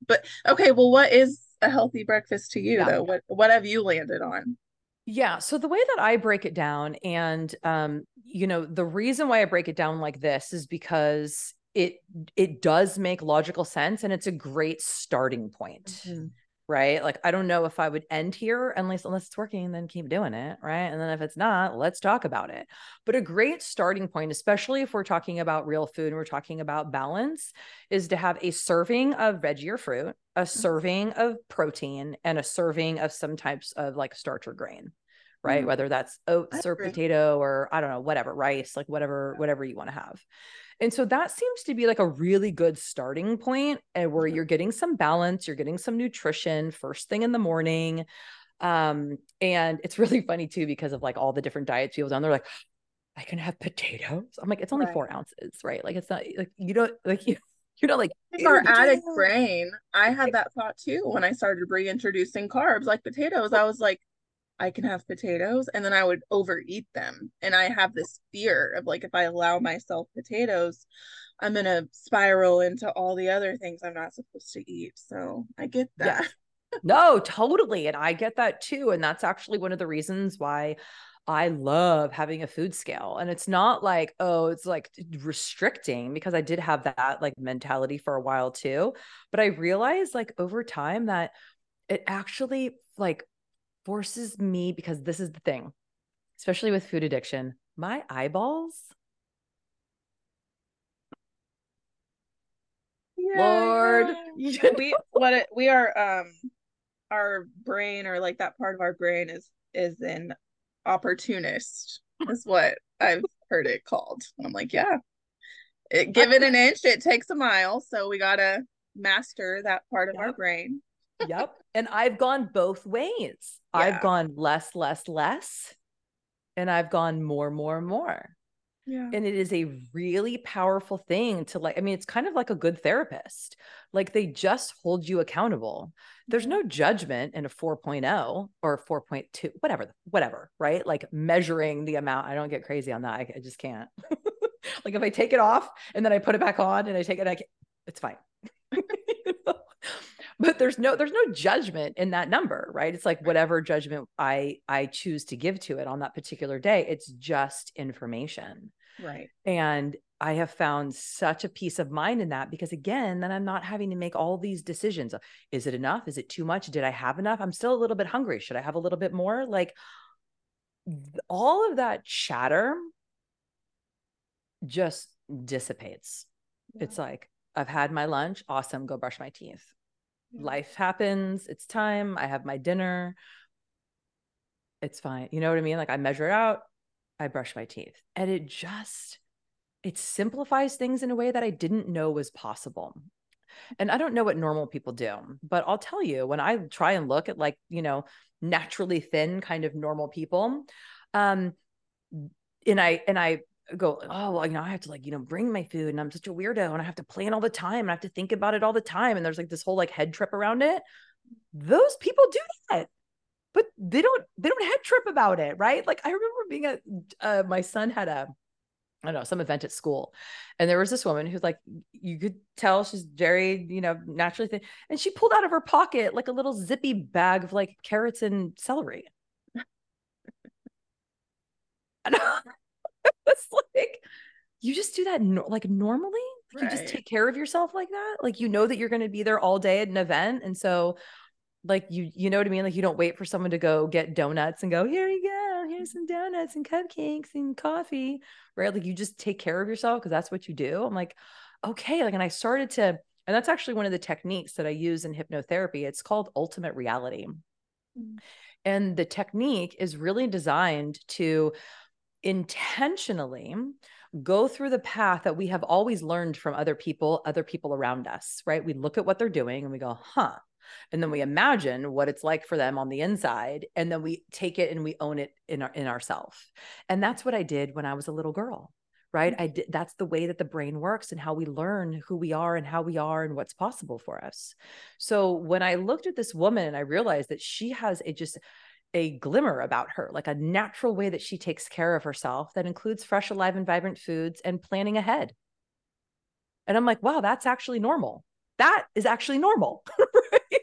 but okay, well, what is a healthy breakfast to you yeah. though? What what have you landed on? Yeah. So the way that I break it down, and um, you know, the reason why I break it down like this is because it it does make logical sense and it's a great starting point. Mm-hmm. right? Like I don't know if I would end here unless unless it's working, then keep doing it, right? And then if it's not, let's talk about it. But a great starting point, especially if we're talking about real food and we're talking about balance, is to have a serving of veggie or fruit, a mm-hmm. serving of protein, and a serving of some types of like starch or grain. Right. Mm-hmm. Whether that's oats or potato or I don't know, whatever, rice, like whatever, whatever you want to have. And so that seems to be like a really good starting point and where you're getting some balance, you're getting some nutrition first thing in the morning. Um, and it's really funny too, because of like all the different diets people done. They're like, I can have potatoes. I'm like, it's only right. four ounces, right? Like it's not like you don't like you you know, like our addict brain. I had that thought too when I started reintroducing carbs like potatoes. I was like, I can have potatoes and then I would overeat them. And I have this fear of like if I allow myself potatoes, I'm going to spiral into all the other things I'm not supposed to eat. So I get that. Yeah. no, totally. And I get that too. And that's actually one of the reasons why I love having a food scale. And it's not like, oh, it's like restricting because I did have that like mentality for a while too. But I realized like over time that it actually like forces me because this is the thing, especially with food addiction, my eyeballs. Lord, we what it, we are um our brain or like that part of our brain is is an opportunist is what I've heard it called. I'm like, yeah. It, give it an inch, it takes a mile. So we gotta master that part of yep. our brain. Yep. And I've gone both ways. Yeah. I've gone less, less, less, and I've gone more, more, more. Yeah. And it is a really powerful thing to like, I mean, it's kind of like a good therapist. Like they just hold you accountable. There's mm-hmm. no judgment in a 4.0 or 4.2, whatever, whatever, right? Like measuring the amount. I don't get crazy on that. I, I just can't. like if I take it off and then I put it back on and I take it, I it's fine. But there's no there's no judgment in that number right? It's like whatever judgment i i choose to give to it on that particular day it's just information. Right. And i have found such a peace of mind in that because again then i'm not having to make all these decisions is it enough? Is it too much? Did i have enough? I'm still a little bit hungry. Should i have a little bit more? Like all of that chatter just dissipates. Yeah. it's like I've had my lunch. Awesome. Go brush my teeth life happens it's time i have my dinner. It's fine you know what i mean? Like i measure it out i brush my teeth. And it just it simplifies things in a way that i didn't know was possible. And i don't know what normal people do but i'll tell you when i try and look at like you know naturally thin kind of normal people um and i and i go, oh, well, you know, I have to like, you know, bring my food and I'm such a weirdo and I have to plan all the time and I have to think about it all the time. And there's like this whole like head trip around it. Those people do that. But they don't they don't head trip about it, right? Like I remember being at uh, my son had a I don't know, some event at school. And there was this woman who's like, you could tell she's very, you know, naturally thin. And she pulled out of her pocket like a little zippy bag of like carrots and celery. and it's like you just do that no- like normally? Like right. you just take care of yourself like that? Like you know that you're going to be there all day at an event and so like you you know what i mean? Like you don't wait for someone to go get donuts and go here you go here's some donuts and cupcakes and coffee right? Like you just take care of yourself because that's what you do. I'm like okay like and i started to and that's actually one of the techniques that i use in hypnotherapy. It's called ultimate reality. Mm-hmm. and the technique is really designed to intentionally go through the path that we have always learned from other people, other people around us, right? We look at what they're doing and we go, huh. And then we imagine what it's like for them on the inside. And then we take it and we own it in our in ourselves. And that's what I did when I was a little girl. Right. Mm-hmm. I did that's the way that the brain works and how we learn who we are and how we are and what's possible for us. So when I looked at this woman and I realized that she has a just a glimmer about her, like a natural way that she takes care of herself that includes fresh, alive, and vibrant foods and planning ahead. And I'm like, wow, that's actually normal. That is actually normal. right?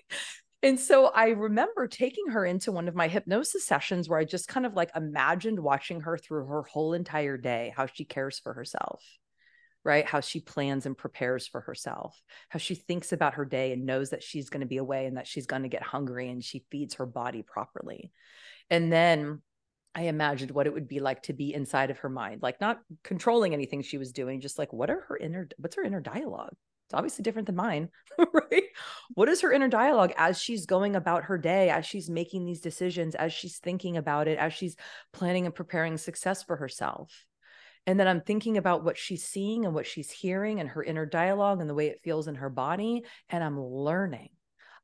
And so I remember taking her into one of my hypnosis sessions where I just kind of like imagined watching her through her whole entire day, how she cares for herself. Right? How she plans and prepares for herself, how she thinks about her day and knows that she's going to be away and that she's going to get hungry and she feeds her body properly. And then I imagined what it would be like to be inside of her mind, like not controlling anything she was doing, just like what are her inner, what's her inner dialogue? It's obviously different than mine, right? What is her inner dialogue as she's going about her day, as she's making these decisions, as she's thinking about it, as she's planning and preparing success for herself? And then I'm thinking about what she's seeing and what she's hearing and her inner dialogue and the way it feels in her body. And I'm learning.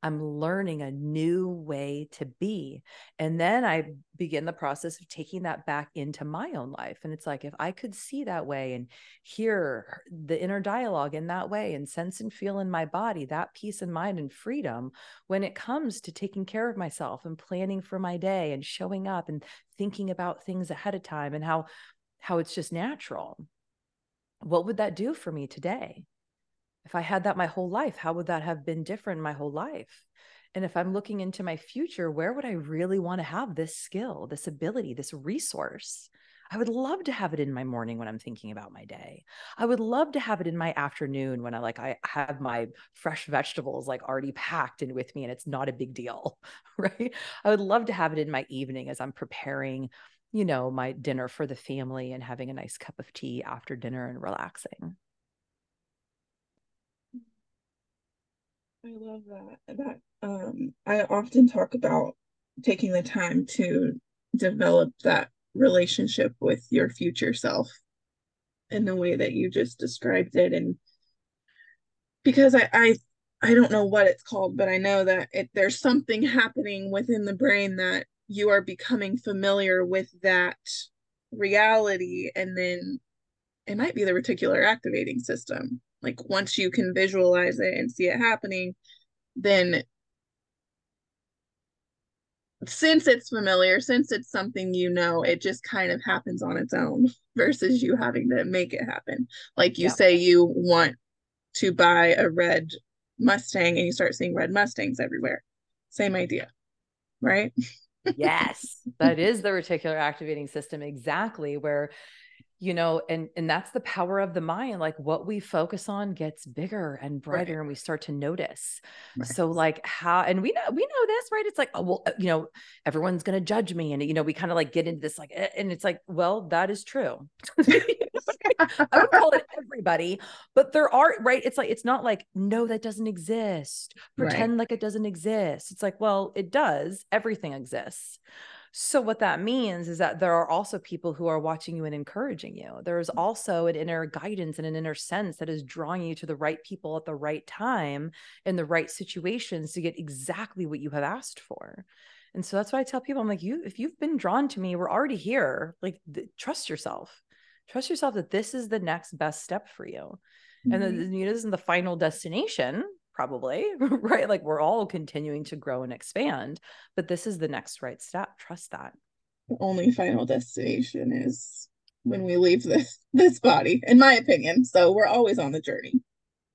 I'm learning a new way to be. And then I begin the process of taking that back into my own life. And it's like, if I could see that way and hear the inner dialogue in that way and sense and feel in my body that peace and mind and freedom when it comes to taking care of myself and planning for my day and showing up and thinking about things ahead of time and how how it's just natural. What would that do for me today? If I had that my whole life, how would that have been different my whole life? And if I'm looking into my future, where would I really want to have this skill, this ability, this resource? I would love to have it in my morning when I'm thinking about my day. I would love to have it in my afternoon when I like I have my fresh vegetables like already packed and with me and it's not a big deal, right? I would love to have it in my evening as I'm preparing you know, my dinner for the family and having a nice cup of tea after dinner and relaxing. I love that. That um I often talk about taking the time to develop that relationship with your future self in the way that you just described it and because I I I don't know what it's called, but I know that it, there's something happening within the brain that you are becoming familiar with that reality and then it might be the reticular activating system. Like once you can visualize it and see it happening then since it's familiar since it's something you know it just kind of happens on its own versus you having to make it happen. Like you yeah. say you want to buy a red mustang and you start seeing red mustangs everywhere. Same idea right yes, that is the reticular activating system exactly where you know and and that's the power of the mind like what we focus on gets bigger and brighter right. and we start to notice right. so like how and we know we know this right it's like oh well uh, you know everyone's going to judge me and you know we kind of like get into this like eh, and it's like well that is true I would call it everybody, but there are right. It's like it's not like no, that doesn't exist. Pretend right. like it doesn't exist. It's like well, it does. Everything exists. So, what that means is that there are also people who are watching you and encouraging you. There's mm. also an inner guidance and an inner sense that is drawing you to the right people at the right time in the right situations to get exactly what you have asked for. And so that's why I tell people I'm like, you, if you've been drawn to me, we're already here. Like, th- trust yourself. Trust yourself that this is the next best step for you. Mm-hmm. And you know, this isn't the final destination, probably right? Like we're all continuing to grow and expand but this is the next right step. Trust that. The only final destination is when we leave this this body in my opinion. So we're always on the journey.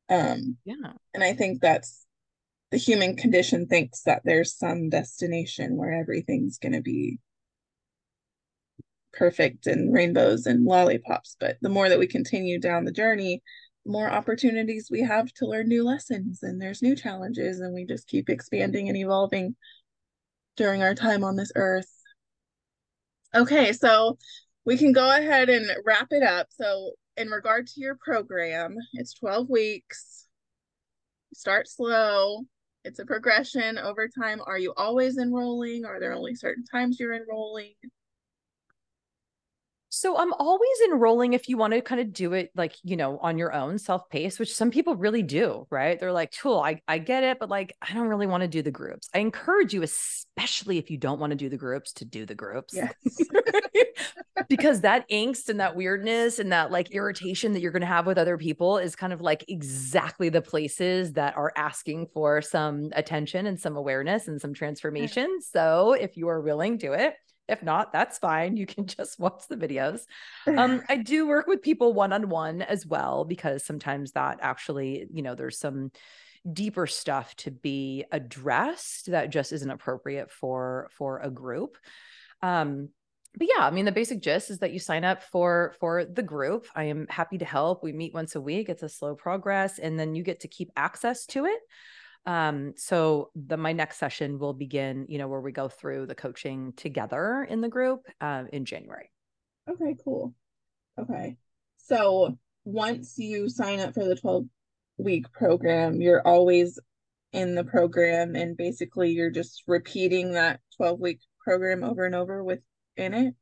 Um yeah. and i think that's the human condition thinks that there's some destination where everything's going to be perfect and rainbows and lollipops but the more that we continue down the journey more opportunities we have to learn new lessons and there's new challenges and we just keep expanding and evolving during our time on this earth. Okay, so we can go ahead and wrap it up. So, in regard to your program, it's 12 weeks. Start slow. It's a progression over time. Are you always enrolling? Are there only certain times you're enrolling? So I'm always enrolling if you want to kind of do it like, you know, on your own self-paced, which some people really do, right? They're like, tool, I, I get it, but like I don't really want to do the groups. I encourage you, especially if you don't want to do the groups, to do the groups. Yes. because that angst and that weirdness and that like irritation that you're gonna have with other people is kind of like exactly the places that are asking for some attention and some awareness and some transformation. So if you are willing, do it. If not, that's fine. You can just watch the videos. Um, I do work with people one on one as well, because sometimes that actually, you know, there's some deeper stuff to be addressed that just isn't appropriate for for a group. Um, but yeah, I mean, the basic gist is that you sign up for for the group. I am happy to help. We meet once a week. It's a slow progress, and then you get to keep access to it. Um, so the my next session will begin, you know, where we go through the coaching together in the group uh, in January. Okay, cool. Okay. So once you sign up for the 12 week program, you're always in the program and basically you're just repeating that 12 week program over and over within it.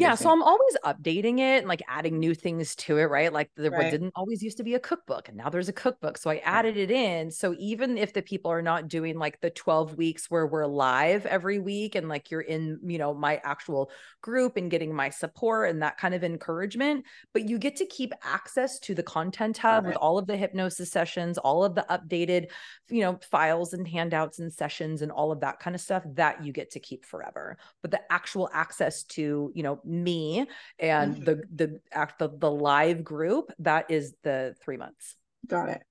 Yeah, so I'm always updating it and like adding new things to it, right? Like there right. didn't always used to be a cookbook and now there's a cookbook. So I added it in. So even if the people are not doing like the 12 weeks where we're live every week and like you're in, you know, my actual group and getting my support and that kind of encouragement, but you get to keep access to the content hub with all of the hypnosis sessions, all of the updated, you know, files and handouts and sessions and all of that kind of stuff that you get to keep forever. But the actual access to, you know me and mm-hmm. the the act the, the live group that is the three months. Got it.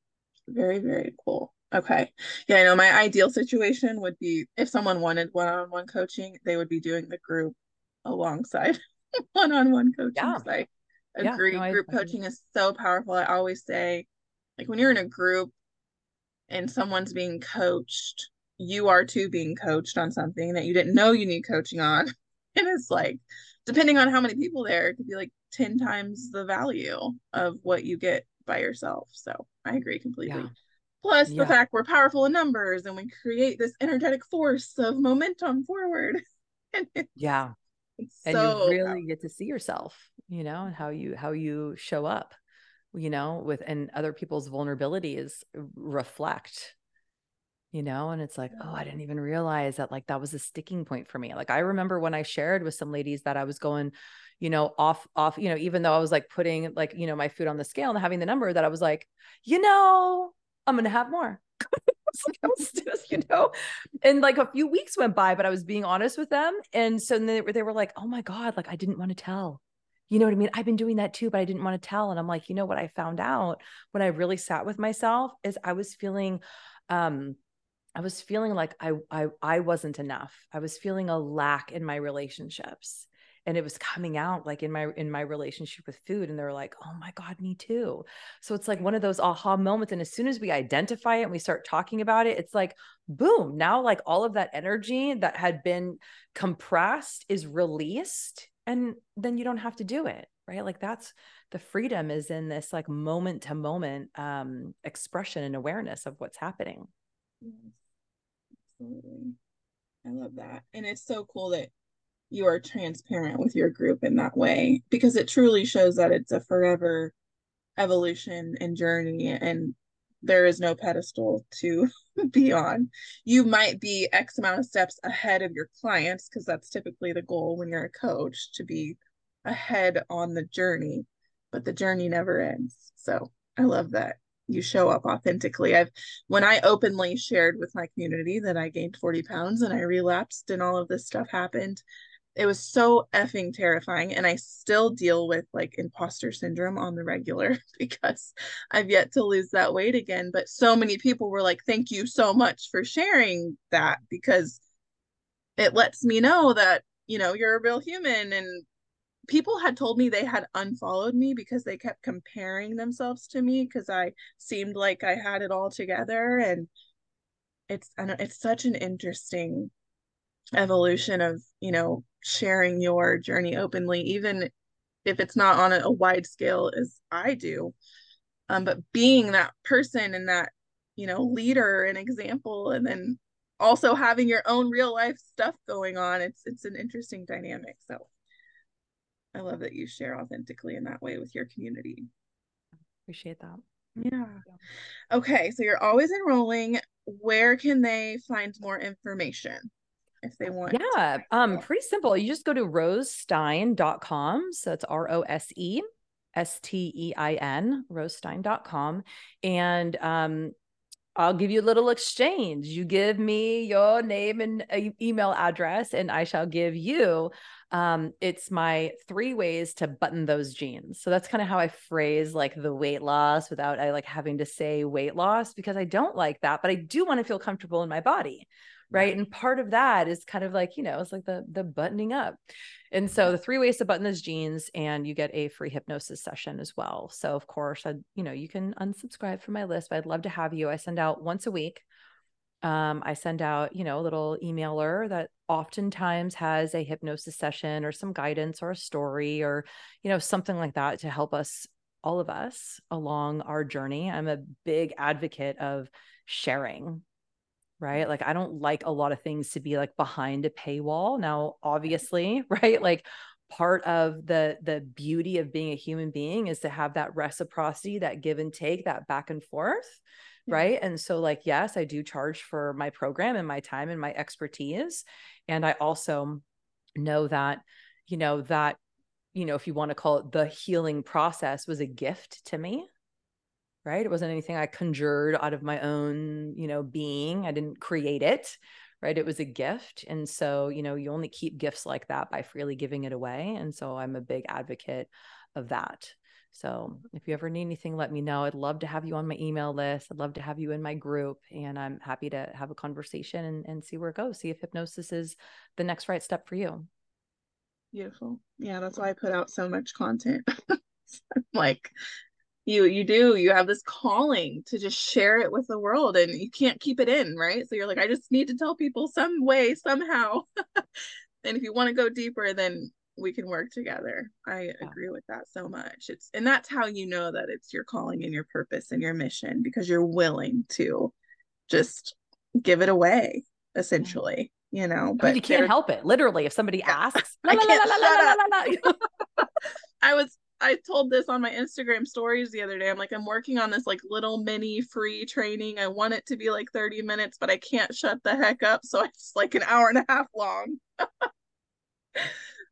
Very very cool. Okay. Yeah i know my ideal situation would be if someone wanted one-on-one coaching they would be doing the group alongside one-on-one coaching yeah. i agree yeah, no, group I, coaching is so powerful. I always say like when you're in a group and someone's being coached you are too being coached on something that you didn't know you need coaching on. And it's like depending on how many people there, it could be like 10 times the value of what you get by yourself. So I agree completely. Yeah. Plus yeah. the fact we're powerful in numbers and we create this energetic force of momentum forward. yeah. and so you really powerful. get to see yourself, you know, and how you how you show up, you know, with and other people's vulnerabilities reflect you know and it's like oh i didn't even realize that like that was a sticking point for me like i remember when i shared with some ladies that i was going you know off off you know even though i was like putting like you know my food on the scale and having the number that i was like you know i'm gonna have more just, you know and like a few weeks went by but i was being honest with them and so they, they were like oh my god like i didn't want to tell you know what I mean? I've been doing that too, but I didn't want to tell. And I'm like, you know what I found out when I really sat with myself is I was feeling um I was feeling like I, I I wasn't enough. I was feeling a lack in my relationships. And it was coming out like in my in my relationship with food. And they were like, oh my God, me too. So it's like one of those aha moments. And as soon as we identify it and we start talking about it, it's like, boom, now like all of that energy that had been compressed is released. And then you don't have to do it. Right. Like that's the freedom is in this like moment to moment um expression and awareness of what's happening. Yes, absolutely. I love that. And it's so cool that you are transparent with your group in that way because it truly shows that it's a forever evolution and journey and there is no pedestal to be on. You might be X amount of steps ahead of your clients because that's typically the goal when you're a coach to be ahead on the journey, but the journey never ends. So I love that you show up authentically. I've when I openly shared with my community that I gained 40 pounds and I relapsed and all of this stuff happened, it was so effing terrifying. And I still deal with like imposter syndrome on the regular because I've yet to lose that weight again. But so many people were like, Thank you so much for sharing that because it lets me know that, you know, you're a real human and people had told me they had unfollowed me because they kept comparing themselves to me because I seemed like I had it all together and it's it's such an interesting evolution of you know sharing your journey openly even if it's not on a, a wide scale as I do. Um but being that person and that you know leader and example and then also having your own real life stuff going on it's it's an interesting dynamic so I love that you share authentically in that way with your community. Appreciate that. Yeah. Okay, so you're always enrolling. Where can they find more information if they want? Yeah, um pretty simple. You just go to rosestein.com. So it's R O S E S T E I N, rosestein.com and um I'll give you a little exchange. You give me your name and email address, and I shall give you Um, it's my three ways to button those jeans. So that's kind of how I phrase like the weight loss without I like having to say weight loss because I don't like that, but I do want to feel comfortable in my body. Right. And part of that is kind of like, you know, it's like the the buttoning up. And so the three ways to button those jeans and you get a free hypnosis session as well. So of course, I, you know, you can unsubscribe from my list, but I'd love to have you. I send out once a week um, I send out, you know, a little emailer that oftentimes has a hypnosis session or some guidance or a story or, you know, something like that to help us, all of us, along our journey. I'm a big advocate of sharing, right? Like, I don't like a lot of things to be like behind a paywall. Now, obviously, right? Like, part of the the beauty of being a human being is to have that reciprocity that give and take that back and forth right and so like yes i do charge for my program and my time and my expertise and i also know that you know that you know if you want to call it the healing process was a gift to me right it wasn't anything i conjured out of my own you know being i didn't create it right it was a gift and so you know you only keep gifts like that by freely giving it away and so i'm a big advocate of that so if you ever need anything, let me know. I'd love to have you on my email list. I'd love to have you in my group. And I'm happy to have a conversation and, and see where it goes, see if hypnosis is the next right step for you. Beautiful. Yeah, that's why I put out so much content. like you you do you have this calling to just share it with the world and you can't keep it in right so you're like i just need to tell people some way somehow and if you want to go deeper then we can work together. I yeah. agree with that so much. It's and that's how you know that it's your calling and your purpose and your mission because you're willing to just give it away essentially, you know. But I mean, you can't help it. Literally, if somebody asks, I I was I told this on my Instagram stories the other day. I'm like, I'm working on this like little mini free training. I want it to be like 30 minutes, but I can't shut the heck up. So it's like an hour and a half long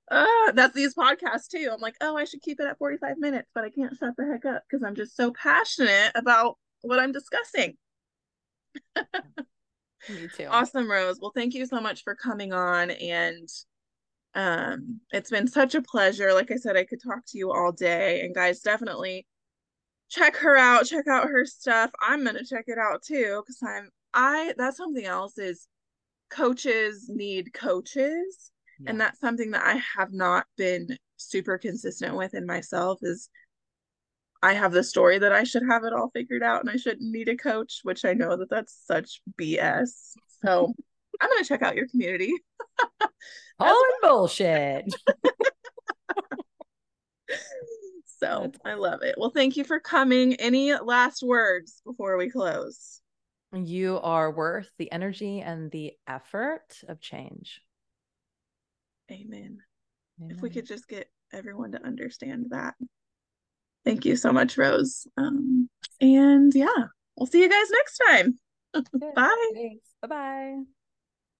uh, that's these podcasts too. I'm like, oh, I should keep it at 45 minutes, but I can't shut the heck up because I'm just so passionate about what I'm discussing. Me too. Awesome, Rose. Well, thank you so much for coming on. And um, it's been such a pleasure. Like I said, I could talk to you all day. And guys, definitely check her out, check out her stuff. I'm gonna check it out too, because I'm I that's something else is coaches need coaches yeah. and that's something that i have not been super consistent with in myself is i have the story that i should have it all figured out and i shouldn't need a coach which i know that that's such bs so i'm going to check out your community all bullshit so i love it well thank you for coming any last words before we close you are worth the energy and the effort of change Amen. Amen. If we could just get everyone to understand that. Thank you so much, Rose. Um, and yeah, we'll see you guys next time. Bye. Bye bye.